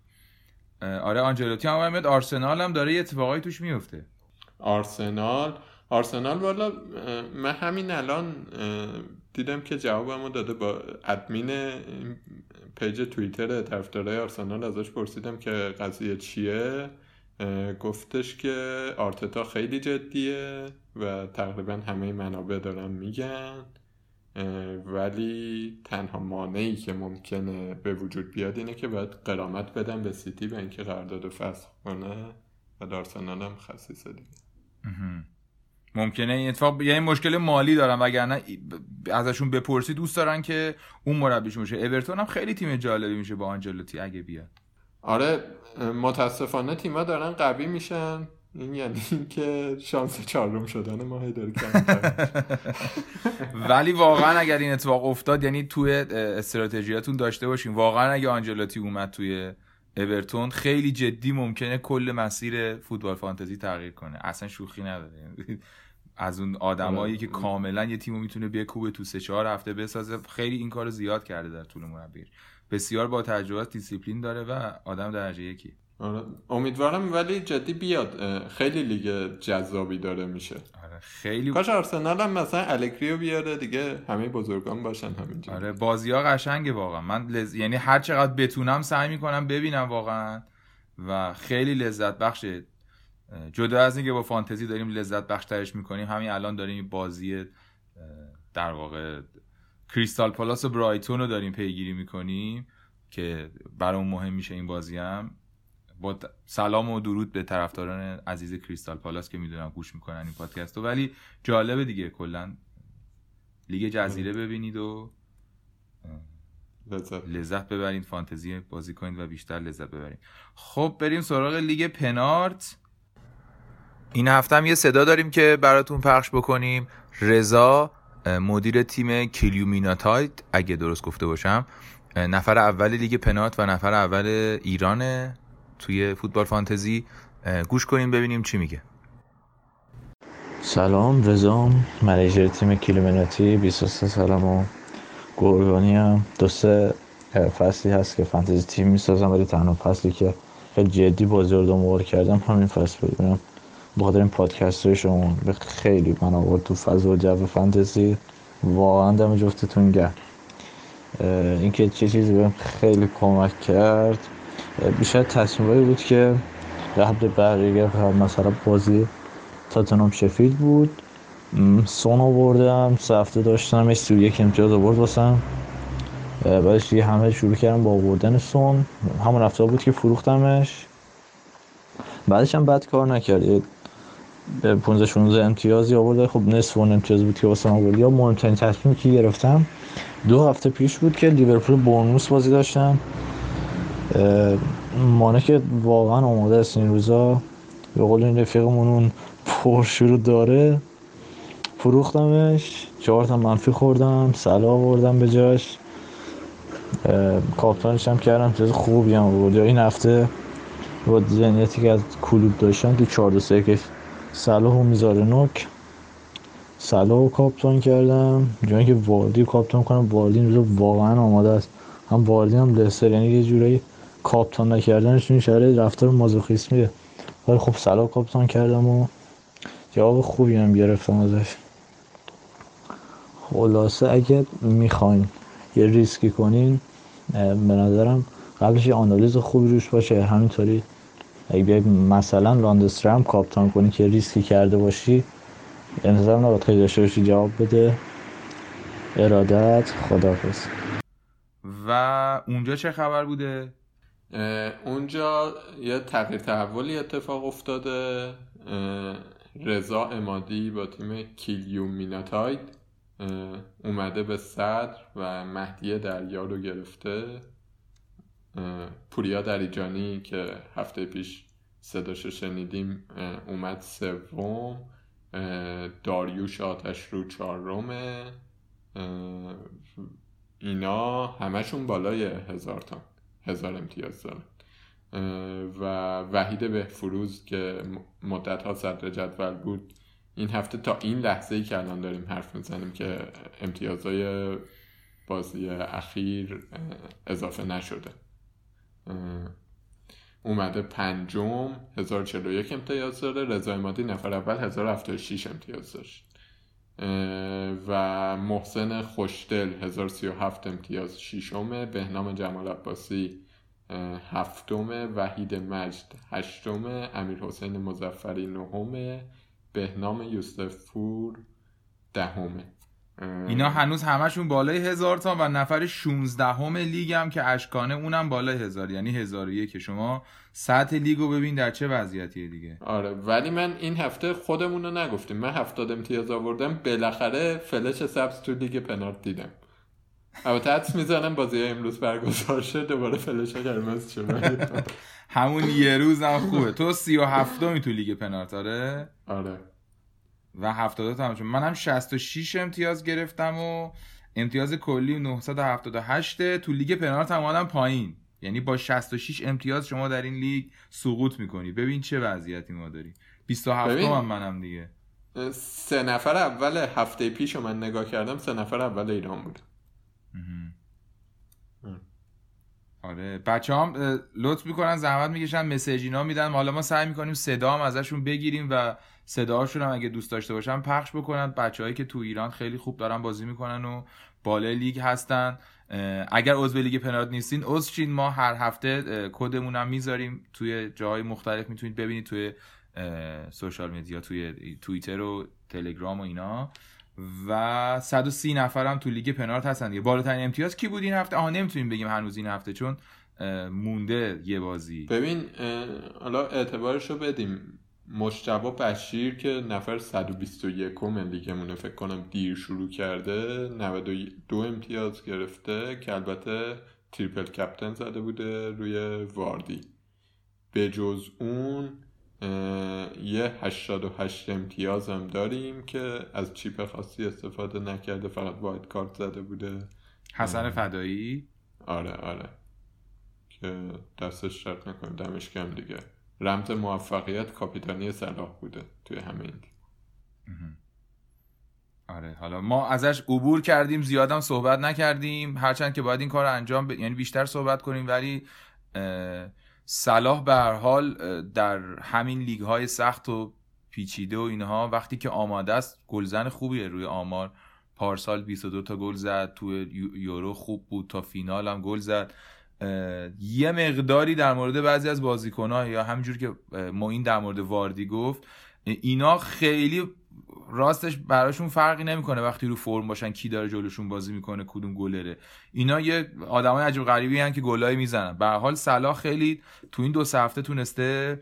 آره آنجلوتی هم میاد آرسنال هم داره یه اتفاقایی توش میفته. آرسنال؟ آرسنال والا من همین الان دیدم که جوابمو داده با admin page توییتر طرفدارای آرسنال ازش پرسیدم که قضیه چیه. گفتش که آرتتا خیلی جدیه و تقریبا همه منابع دارن میگن. ولی تنها مانعی که ممکنه به وجود بیاد اینه که باید قرامت بدن به سیتی به اینکه قرارداد فسخ کنه و آرسنال هم خصیصه دیگه. ممکنه این اتفاق یعنی مشکل مالی دارن وگرنه ازشون بپرسی دوست دارن که اون مربیشون باشه. اورتون هم خیلی تیم جالبی میشه با آنجلوتی اگه بیاد. آره متاسفانه تیما دارن قوی میشن. این یعنی که شانس چهارم شدن ما هی داره ولی واقعا اگر این اتفاق افتاد یعنی توی استراتژیاتون داشته باشین. واقعا اگه آنجلوتی اومد توی اورتون خیلی جدی ممکنه کل مسیر فوتبال فانتزی تغییر کنه. اصلا شوخی نداره. از اون آدمایی که کاملا یه تیمو می‌تونه بیه کوبه تو سه چهار هفته بسازه خیلی این کارو زیاد کرده در طول مربیش بسیار با تجربه دیسیپلین داره و آدم درجه یکی آره. امیدوارم ولی جدی بیاد. خیلی لیگ جذابی داره میشه. آره خیلی کاش آرسنال هم مثلا الگریو بیاره دیگه همه بزرگان باشن همینجا. آره بازی ها قشنگه واقعا. من لز... یعنی هر چقدر بتونم سعی می‌کنم ببینم واقعا. و خیلی لذت بخشه جدا از اینکه با فانتزی داریم لذت بخش ترش می‌کنیم همین الان داریم بازی در واقع کریستال پالاس و برایتون رو داریم پیگیری می‌کنیم که برام مهم میشه این بازی هم. با سلام و درود به طرفداران عزیز کریستال پالاس که می‌دونم گوش می‌کنن این پادکست رو. ولی جالبه دیگه کلا لیگ جزیره ببینید و لذت. لذت ببرید فانتزی بازی کنید و بیشتر لذت ببرید. خب بریم سراغ لیگ پنارت. این هفته هم یه صدا داریم که براتون پخش بکنیم. رضا مدیر تیم کلیومیناتاید اگه درست گفته باشم. نفر اول لیگ پنارت و نفر اول ایرانه. توی فوتبال فانتزی گوش کنیم ببینیم چی میگه. سلام رضام manager تیم کیلومناتی 23 سالم و گرگانی هم دو سه فصلی هست که فانتزی تیم می‌سازم ولی تنها فصلی که خیلی جدی بازی رو دنبال کردم همین فصل ببینم بخاطر این پادکست های شما. به خیلی من آورد تو فضا و جو فانتزی. واقعا دم جفتتون اه، اینکه چه چیزی بهم خیلی کمک کرد. بیشتر تصمیمایی بود که قبل بقیه مثلا بازی تاتنام شفیلد بود. سون آوردم سه هفته داشتم یه و یک امتیاز آورد واسم. بعدش دیگه همه شروع کردم با آوردن سون. همون هفته بود که فروختمش. بعدش هم بد کار نکرد. یه 15 16 امتیازی آورد. خب نصف اون امتیاز بود که واسم آورد. یا مهمترین تصمیمی که گرفتم دو هفته پیش بود که لیورپول بورنموث بازی داشتم اه، مانه که واقعا آماده است این روزا. به قول این رفیقمون اون پرشو رو داره. فروختمش. چهار تا منفی خوردم. سلا آوردم به جاش. کاپتانش هم کردم. چیز خوبی هم بود. این هفته با ذهنیتی که از کلوب داشتم تو چهار سه که صلاح و میزار نوک. صلاح و کاپتان کردم. جایی که واردی کاپتان کنم واردی این روزا واقعا آماده است. هم واردی هم لستر. یعنی یه جورایی کاپتان نکردنش این شرایط رفتار مازوخیسمیه. ولی خب صلاح کاپتان کردم و جواب خوبی هم گرفتم ازش. خلاصه اگه می‌خواین یه ریسکی کنین به نظرم قبلش یه آنالیز خوبی روش باشه. همینطوری اگه بیای مثلا لاندسترم کاپتان کنی که ریسکی کرده باشی نظرم نباید خیلی داشته باشی. جواب بده. ارادت. خداحافظ. و اونجا چه خبر بوده؟ اونجا یه تغییر تحولی اتفاق افتاده. رضا امادی با تیم کیلیو میناتاید اومده به صدر و مهدی دریا رو گرفته. پوریا دریجانی که هفته پیش صداشو شنیدیم اومد سوم. داریوش آتش رو چهارمه. اینا همشون بالای هزار تا. هزار امتیاز دارن. و وحید بهفروز که مدت ها صدر جدول بود این هفته تا این لحظه ای که الان داریم حرف می‌زنیم که امتیازهای بازی اخیر اضافه نشده. اومده پنجم 1041 امتیاز داره. رضا امادی نفر اول 1076 امتیاز داشت. و محسن خوشدل 1037 امتیاز ششمه بهنام جمال عباسی هفتمه وحید مجد هشتمه امیر حسین مزفری نهمه بهنام یوسف پور دهمه. اینا هنوز همشون بالای هزار تا و نفر 16 همه لیگ هم که اشکانه اونم بالای هزار. یعنی هزار و یک. شما سطح لیگ رو ببین در چه وضعیتیه دیگه. آره ولی من این هفته خودمون رو نگفتیم. من هفتاد امتیاز آوردم بالاخره فلش سبز تو لیگ پنارت دیدم. البته حدس می‌زنم بازی امروز برگزار شد دوباره فلش قرمز شد همون یه روز هم خوبه. تو سی و هفتمی تو لیگ پنارت آره؟ آره. و 70 تا هم شد. من هم 66 امتیاز گرفتم و امتیاز کلی 978 تو لیگ پنالت هم اومدم پایین. یعنی با 66 امتیاز شما در این لیگ سقوط می‌کنی. ببین چه وضعیتی ما داریم. 27 ببین. هم منم دیگه. سه نفر اول هفته پیش رو من نگاه کردم سه نفر اول ایران بود. آره بچه هم لطف می‌کنن زحمت می‌کشن مسیج اینا میدن. حالا ما سعی می‌کنیم صدا هم ازشون بگیریم و صداهاشون هم اگه دوست داشته باشن پخش بکنن. بچههایی که تو ایران خیلی خوب دارن بازی می‌کنن و بالای لیگ هستن. اگر عضو لیگ پنارد نیستین عضو شین ما هر هفته کدمون هم می‌ذاریم توی جاهای مختلف. می‌تونید ببینید توی social media توی توییتر و تلگرام و اینا. و 130 نفرم تو لیگ پنارت هستن. دیگه بالاترین امتیاز کی بود این هفته؟ آها نمی‌تونیم بگیم هنوز این هفته چون مونده یه بازی. ببین حالا اعتبارش رو بدیم. مجتبی بشیر که نفر 121 لیگمونه فکر کنم دیر شروع کرده 92 امتیاز گرفته که البته triple captain زده بوده روی واردی. به جز اون یه 88 امتیاز هم داریم که از چیپ خاصی استفاده نکرده فقط واید کارت زده بوده. حسن فدایی؟ آره آره. که دستش شرط نکنیم دمش کم دیگه. رمز موفقیت کاپیتانی صلاح بوده توی همه این آره حالا ما ازش عبور کردیم زیادم صحبت نکردیم. هرچند که باید این کار انجام ب... یعنی بیشتر صحبت کنیم ولی صلاح به هر حال در همین لیگ های سخت و پیچیده و اینها وقتی که آماده است گلزن خوبیه روی آمار. پارسال 22 تا گل زد تو یورو خوب بود تا فینال هم گل زد. یه مقداری در مورد بعضی از بازیکن‌ها یا همینجور که اه، معین در مورد واردی گفت اینا خیلی راستش براشون فرقی نمی‌کنه وقتی رو فرم باشن کی داره جلوشون بازی می‌کنه کدوم گلره. اینا یه آدمای عجیب غریبی هن که گلای می‌زنن. به حال صلاح خیلی تو این دو سه هفته تونسته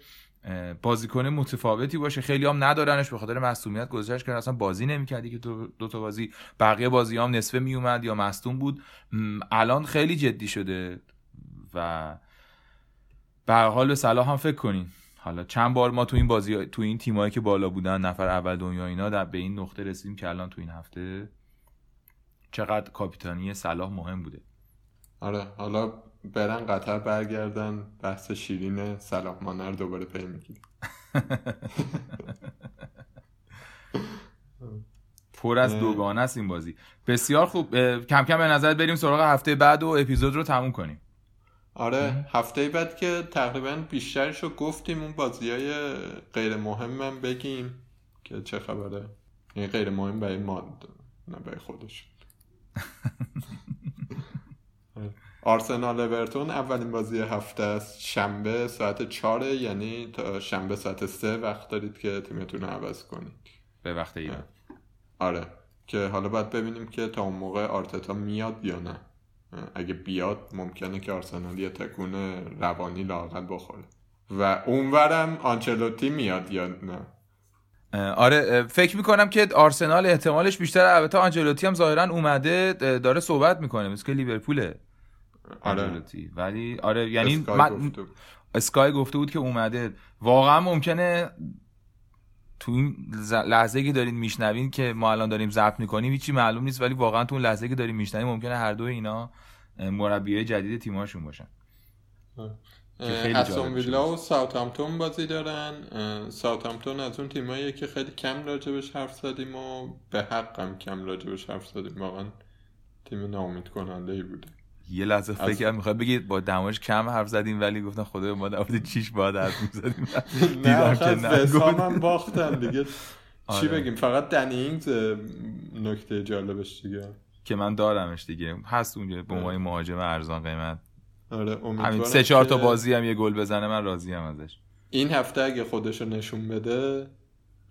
بازیکن متفاوتی باشه. خیلی هم ندارنش به خاطر مصونیت گذاشتش که اصلا بازی نمی‌کردی که دو, تا بازی بقیه بازی هم نصفه میومد یا مصدوم بود. الان خیلی جدی شده. و به حال به صلاح هم فکر کنین. حالا چند بار ما تو این بازی تو این تیمایی که بالا بودن نفر اول دنیا اینا در به این نقطه رسیدیم که الان تو این هفته چقدر کاپیتانی صلاح مهم بوده. آره حالا برن قطر برگردن بحث شیرین صلاح مانر دوباره پی می‌گیریم پر از. دوگانه است این بازی. بسیار خوب. کم کم به نظر بریم سراغ هفته بعد و اپیزود رو تموم کنیم. آره هفته بعد که تقریبا بیشترش رو گفتیم اون بازی های غیر مهمم بگیم که چه خبره. یعنی غیر مهم برای ما نه برای خودش. آرسنال اورتون اولین بازی هفته است. شنبه ساعت چهاره یعنی تا شنبه ساعت سه وقت دارید که تیمتون رو عوض کنید. به وقت ایران. آره. که حالا باید ببینیم که تا اون موقع آرتتا میاد یا نه. اگه بیاد ممکنه که آرسنال یه تکون روانی لااقل بخوره. و اونورم آنچلوتی میاد یا نه؟ آره فکر می‌کنم که آرسنال احتمالش بیشتر البته آنجلوتی هم ظاهرا اومده داره صحبت می‌کنه مثل که لیورپوله آره. آنجلوتی ولی آره یعنی اسکای من گفته بود. اسکای گفته بود که اومده. واقعا ممکنه تو این لحظه که دارین میشنوین که ما الان داریم ضبط می‌کنیم هیچی معلوم نیست ولی واقعا تو اون لحظه که داریم میشنوین ممکنه هر دو اینا مربیای جدید تیماشون باشن. استون ویلا و ساوثهامپتون بازی دارن. ساوثهامپتون از اون تیماییه که خیلی کم راجبش حرف زدیم و به حقم کم راجبش حرف زدیم. واقعا تیم ناامید کننده ای بوده. یه لحظه فکر می‌خواد بگید با دماش کم حرف زدیم ولی گفتن خدا ما در مورد چیش باید حرف می‌زدیم. دیدم که نه. هم باختن دیگه. چی آره. بگیم فقط دنی اینگز نکته جالبش دیگه. که من دارمش دیگه. هست اونجا به عنوان مهاجم ارزان قیمت. آره همین سه چهار تا بازی هم یه گل بزنه من راضی ام ازش. این هفته اگه خودشو نشون بده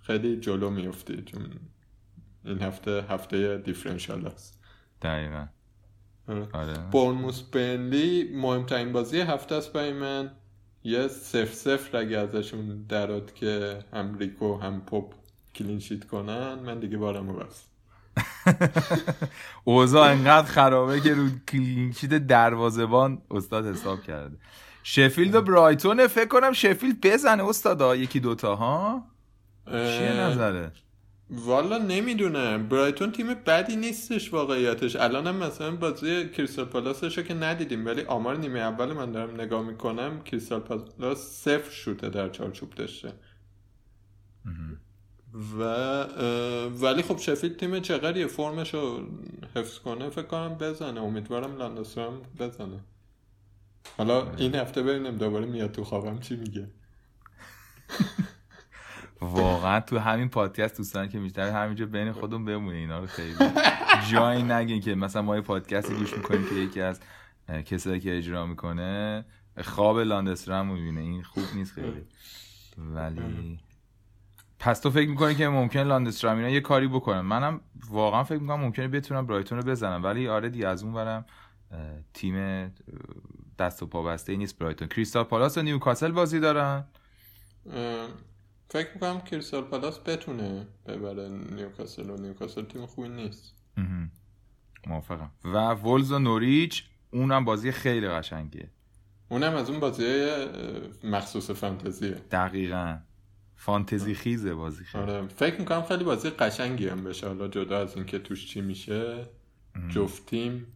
خیلی جلو میفتی چون این هفته هفته دیفرنشال است. دقیقا. آره. آره. بورنموس بینلی مهمترین بازی هفته است برای من. یه سف سفر اگه ازشون دراد که هم ریکو هم پاپ clean sheet کنن من دیگه بارمو بست اوضاع انقدر خرابه که رو clean sheet دروازبان استاد حساب کرده. شفیلد و برایتون فکر کنم شفیلد بزنه استادا یکی دوتا ها؟ چیه نظره والا نمی‌دونه برایتون تیم بدی نیستش واقعیتش. الان هم مثلا بازی کریستال پالاسش که ندیدیم ولی آمار نیمه اول من دارم نگاه می‌کنم کریستال پالاس صفر شوته در چارچوب داشته. و ولی خب شفیل تیم چقدر فرمش رو حفظ کنه فکر کنم بزنه. امیدوارم لاندسترام بزنه. حالا این هفته ببینم دوباره میاد تو خوابم چی میگه. واقعا تو همین پادکست دوستان که بیشتر همینجا بین خودمون بمونه اینا رو خیلی جایی نگین که مثلا ما یه پادکستی گوش می‌کنیم که یکی از کسایی که اجرا می‌کنه خواب لاندسترام می‌بینه. این خوب نیست خیلی. ولی پس تو فکر می‌کنی که ممکن لاندسترام اینا یه کاری بکنن؟ منم واقعا فکر می‌کنم ممکنه بتونم برایتون رو بزنم. ولی آره دی از اون برم تیم دست و پا بسته نیست برایتون. کریستال پالاس و نیوکاسل بازی دارن. فکر می‌کنم کریستال پالاس بتونه ببره نیوکاسل و نیوکاسل تیم خوبی نیست. موافقم. و ولز و نوریچ اونم بازی خیلی قشنگیه. اونم از اون بازی مخصوص فانتزیه. دقیقا. فانتزی خیزه بازی خیلی. آره. فکر می‌کنم خیلی بازی قشنگی هم بشه. حالا جدا از اینکه توش چی میشه جفت تیم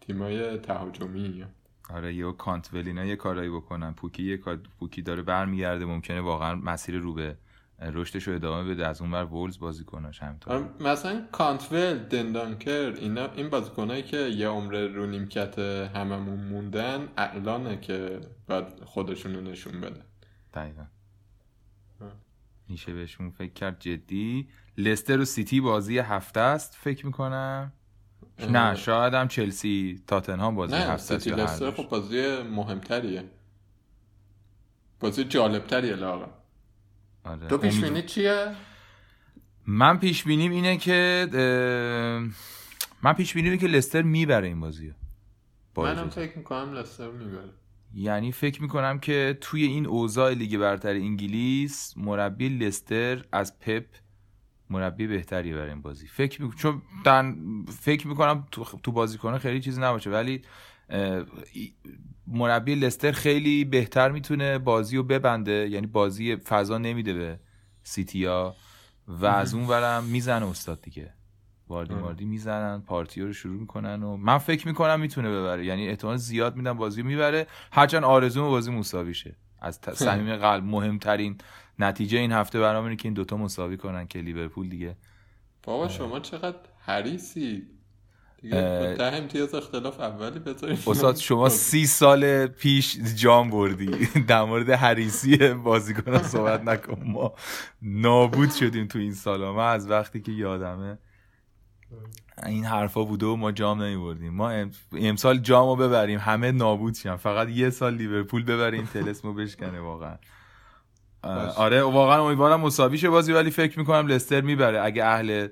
تیمای تهاجمی آره یه کانتولینا یه کارایی بکنن. پوکی یه کار پوکی داره برمیگرده ممکنه واقعا مسیر رو به رشدش رو ادامه بده از اون بر ولز بازی کناش همینطور مثلا کانتول دندانکر اینا این بازیکنایی که یه عمر رو نیمکت هممون موندن الانه که باید خودشون رو نشون بدن. دقیقا. میشه بهشون فکر کرد جدی. لستر و سیتی بازی هفته است فکر می‌کنم. نه شاید هم چلسی تاتنهام بازی است سیتی لستر. خب بازی مهمتریه بازی جالبتریه لاغا آره. تو پیش بینی چیه؟ من پیش بینیم اینه که من پیش بینیم اینه که لستر می‌بره این بازی منم. فکر می‌کنم لستر می‌بره یعنی فکر می‌کنم که توی این اوضاع لیگ برتر انگلیس مربی لستر از پپ مربی بهتری برای این بازی. فکر می... چون در... فکر می‌کنم تو, تو بازیکن خیلی چیزی نباشه ولی مربی لستر خیلی بهتر می‌تونه بازی رو ببنده. یعنی بازی فضا نمیده به سیتیا و از اون ورم می‌زنه استاد دیگه. واردی آره. ماردی می‌زنن پارتی رو شروع می‌کنن و من فکر می‌کنم می‌تونه ببره. یعنی احتمال زیاد میدم بازی می‌بره. هرچند آرزوم بازی مساوی شه از صمیم قلب مهمترین نتیجه این هفته برام اینه که این دوتا مساوی کنن که لیورپول دیگه. بابا شما چقدر دیگه ده امتیاز اختلاف اولی بذاریم. استاد شما سی سال پیش جام بردی. در مورد حریسی بازیکن صحبت نکن. ما نابود شدیم تو این سالا. من از وقتی که یادمه این حرفا بوده و ما جام نمیبردیم. ما ام- امسال جام رو ببریم. همه نابود شن فقط یه سال لیورپول ببریم تلسمو بشکنه واقعا. آره واقعا امیدوارم مساوی شه بازی ولی فکر می‌کنم لستر می‌بره. اگه اهل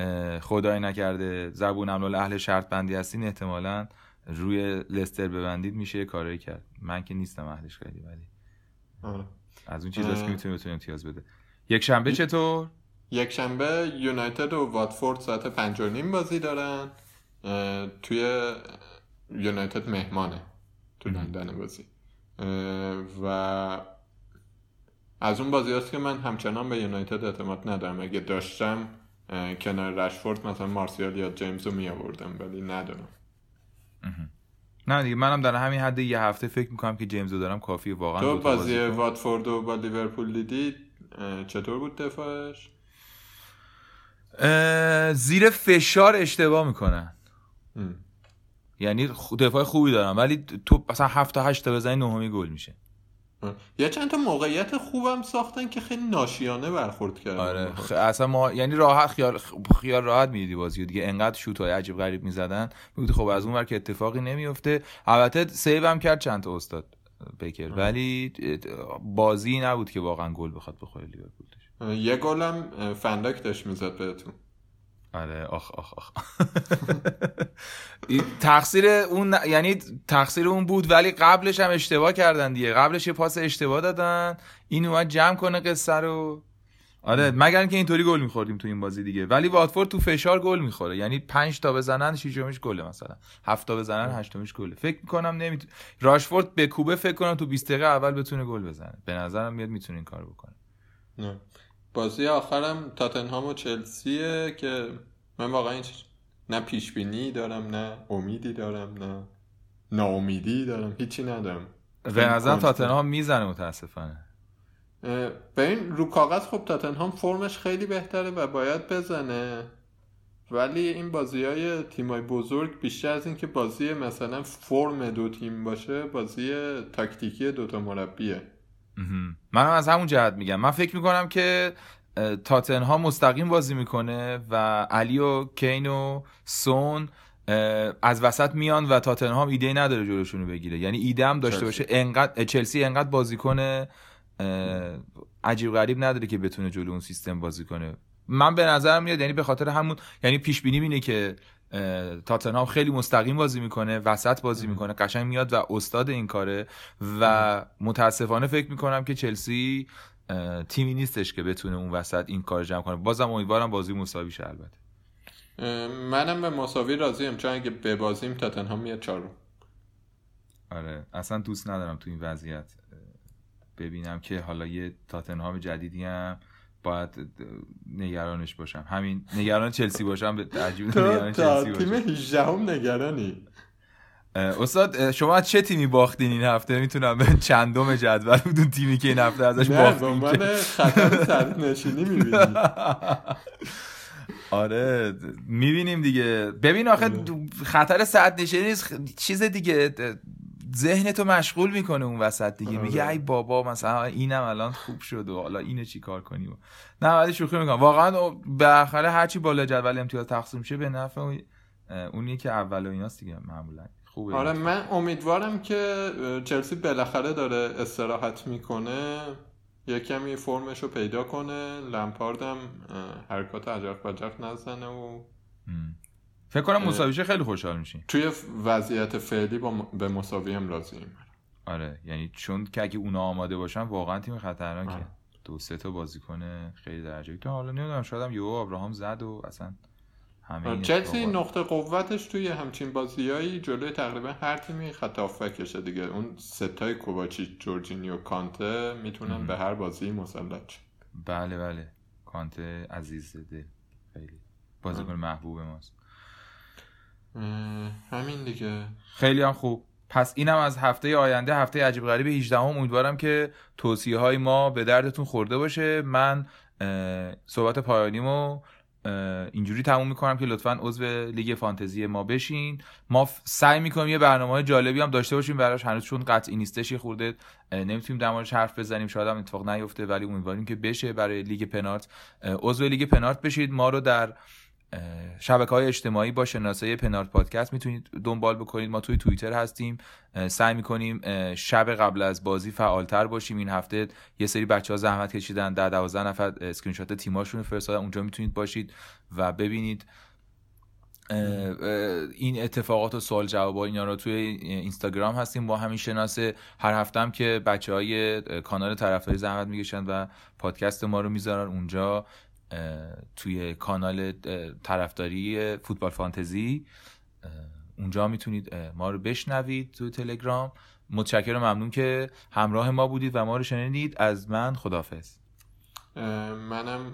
اه، خدای نکرده زبون املال اهل شرط بندی هستین احتمالا روی لستر ببندید میشه یه کارایی کرد. من که نیستم اهلش خیلی ولی آره. از اون چیزاست که. می‌تونه بتونه امتیاز بده. یک شنبه چطور؟ یک شنبه یونایتد و واتفورد ساعت پنج و نیم بازی دارن. توی یونایتد مهمانه تو لندن بازی. و از اون بازی هست که من همچنان به یونایتد اعتماد ندارم اگه داشتم کنار رشفورد مثلا مارسیال یا جیمز رو می آوردم ولی ندارم نه دیگه منم در همین حد یه هفته فکر می‌کنم که جیمز رو دارم کافی واقعا تو بازی. واتفورد و با لیورپول دیدی چطور بود دفاعش؟ زیر فشار اشتباه می‌کنن ام. یعنی دفاع خوبی دارن ولی تو مثلا هفت تا هشت تا بزنی نهمی گل میشه یه چند تا موقعیت خوبم ساختن که خیلی ناشیانه برخورد کردن. آره خ... اصلا ما یعنی راحت خیال خیال راحت می‌دیدی بازی دیگه. انقدر شوت های عجیب غریب می‌زدن. می‌گفتی خب از اون ور که اتفاقی نمیفته البته save هم کرد چند تا استاد بکر ولی بازی نبود که واقعا گل بخواد بخوره لیورپولش. اه، یه گلم فن‌دایک داشت می‌زد بهتون. آره آخ آخ آخ. تقصیر اون یعنی تقصیر اون بود ولی قبلش هم اشتباه کردن دیگه. قبلش یه پاس اشتباه دادن. این اومد جمع کنه قصه رو. آره مگر اینکه اینطوری گل میخوردیم تو این بازی دیگه. ولی واتفورد تو فشار گل می‌خوره. یعنی پنج تا بزنن شیشمیش گله مثلا. هفت تا بزنن هشتمیش گله. فکر می‌کنم نمیت... راشفورد به کوبه فکر کنم تو 20 دقیقه اول بتونه گل بزنه. به نظرم میاد می‌تونه این کار بکنه. نه. بازی آخرم تاتنهام و چلسیه که من واقعا هیچ نه پیش بینی دارم نه امیدی دارم نه ناامیدی دارم هیچی ندارم. به نظرم تاتنهام می‌زنه متاسفانه. اه، ببین رو کاغذ خب تاتنهام فرمش خیلی بهتره و باید بزنه. ولی این بازی های تیمای بزرگ بیشتر از اینکه بازی مثلا فرم دو تیم باشه بازی تاکتیکی دوتا مربیه. منم از همون جهت میگم. من فکر می‌کنم که اه، تاتنهام مستقیم بازی می‌کنه و علی و کین و سون از وسط میان و تاتنهام ایده نداره جلوشون رو بگیره. یعنی ایده هم داشته چلسی. باشه انقدر چلسی انقدر بازیکن عجیب غریب نداره که بتونه جلو اون سیستم بازی کنه. من به نظرم میاد یعنی به خاطر همون یعنی پیش بینی اینه که تاتنهام خیلی مستقیم بازی می‌کنه وسط بازی می‌کنه قشنگ میاد و استاد این کاره و متاسفانه فکر می‌کنم که چلسی تیمی نیستش که بتونه اون وسط این کار جمع کنه. بازم امیدوارم بازی مساوی شه البته. منم به مساوی راضیم چون اگه ببازیم تاتنهام میاد چهارم. آره اصلا دوست ندارم تو این وضعیت ببینم که حالا یه تاتنهام جدیدی هم باید نگرانش باشم. همین نگران چلسی باشم به تو نگران چلسی تیم باشم. 18 هم نگرانی. استاد شما از چه تیمی باختین این هفته؟ می‌تونم به چندم جدول بدون تیمی که این هفته ازش نه باختین عنوان خطر سرد نشینی می‌بینی. آره می‌بینیم دیگه. ببین آخه دو- خطر ساعت نشینی چیز دیگه ذهنتو مشغول می‌کنه اون وسط دیگه. آره. میگه ای بابا مثلا اینم الان خوب شد و حالا اینو چی کار کنیم؟ نه ولی شوخی می‌کنم. واقعا بالاخره هرچی بالا جدول امتیاز تقسیم شه به نفع اون- اونیه که اول و ایناست دیگه معمولا. خوبه. آره من امیدوارم که چلسی بالاخره داره استراحت می‌کنه یه کمی فرمش رو پیدا کنه. لمپاردم حرکات عجق بجق نزنه و. فکر کنم مساویشه خیلی خوشحال میشین توی وضعیت فعلی با م- به مساوی هم راضییم آره یعنی چون که اگه اونا آماده باشن واقعا تیم خطرناکه. آره. دو سه تا بازیکن خیلی درجه. تو حالا نمی‌دونم شاید هم یهو ابراهام زد و اصلا همه چلسی. نقطه قوتش توی همچین بازیایی جلوی تقریبا هر تیمی خط هافبکشه دیگه. اون ستای کوواچی جورجینیو کانته می‌تونن. به هر بازی مسلط شن. بله بله. کانته عزیز دل. خیلی. بازیکن محبوب ماست. همین دیگه. خیلی هم خوب. پس اینم از هفته آینده هفته عجیب غریب 18 هم امیدوارم که توصیه های ما به دردتون خورده باشه. من صحبت پایانیمو اینجوری تموم می‌کنم که لطفا عضو لیگ فانتزی ما بشین. ما سعی می‌کنیم یه برنامه جالبی هم داشته باشیم براش. هنوز چون قطعی نیستش خورده نمی‌تونیم در موردش حرف بزنیم. شاید هم اتفاق نیفته ولی امیدواریم که بشه برای لیگ پنارت. عضو لیگ پنارت بشید. ما رو در شبکه های اجتماعی با شناسه پنارت پادکست می‌تونید دنبال بکنید. ما توی توییتر هستیم. سعی می‌کنیم شب قبل از بازی فعالتر باشیم. این هفته یه سری بچه ها زحمت کشیدن. در دوازده نفر اسکرین شات تیماشون فرستادن. اونجا می‌تونید باشید و ببینید. این اتفاقات و سوال جواب اینا رو توی اینستاگرام هستیم. با همین شناسه هر هفته هم که بچه های کانال طرفداری زحمت می‌کشن و پادکست ما رو می‌ذارن اونجا. توی کانال طرفداری فوتبال فانتزی. اونجا می‌تونید ما رو بشنوید تو تلگرام. متشکرم ممنون که همراه ما بودید و ما رو شنیدید. از من خدافظ اه، منم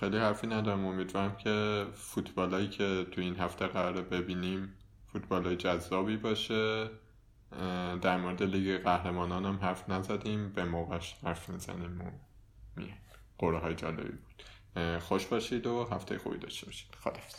خیلی حرفی ندارم. امیدوارم که فوتبالایی که تو این هفته قراره ببینیم فوتبالای جذابی باشه. در مورد لیگ قهرمانان هم حرف نزدیم. به موقعش حرف می‌زنیم و میه های جالبی بود. خوش باشید و هفته خوبی داشته باشید. خدافظ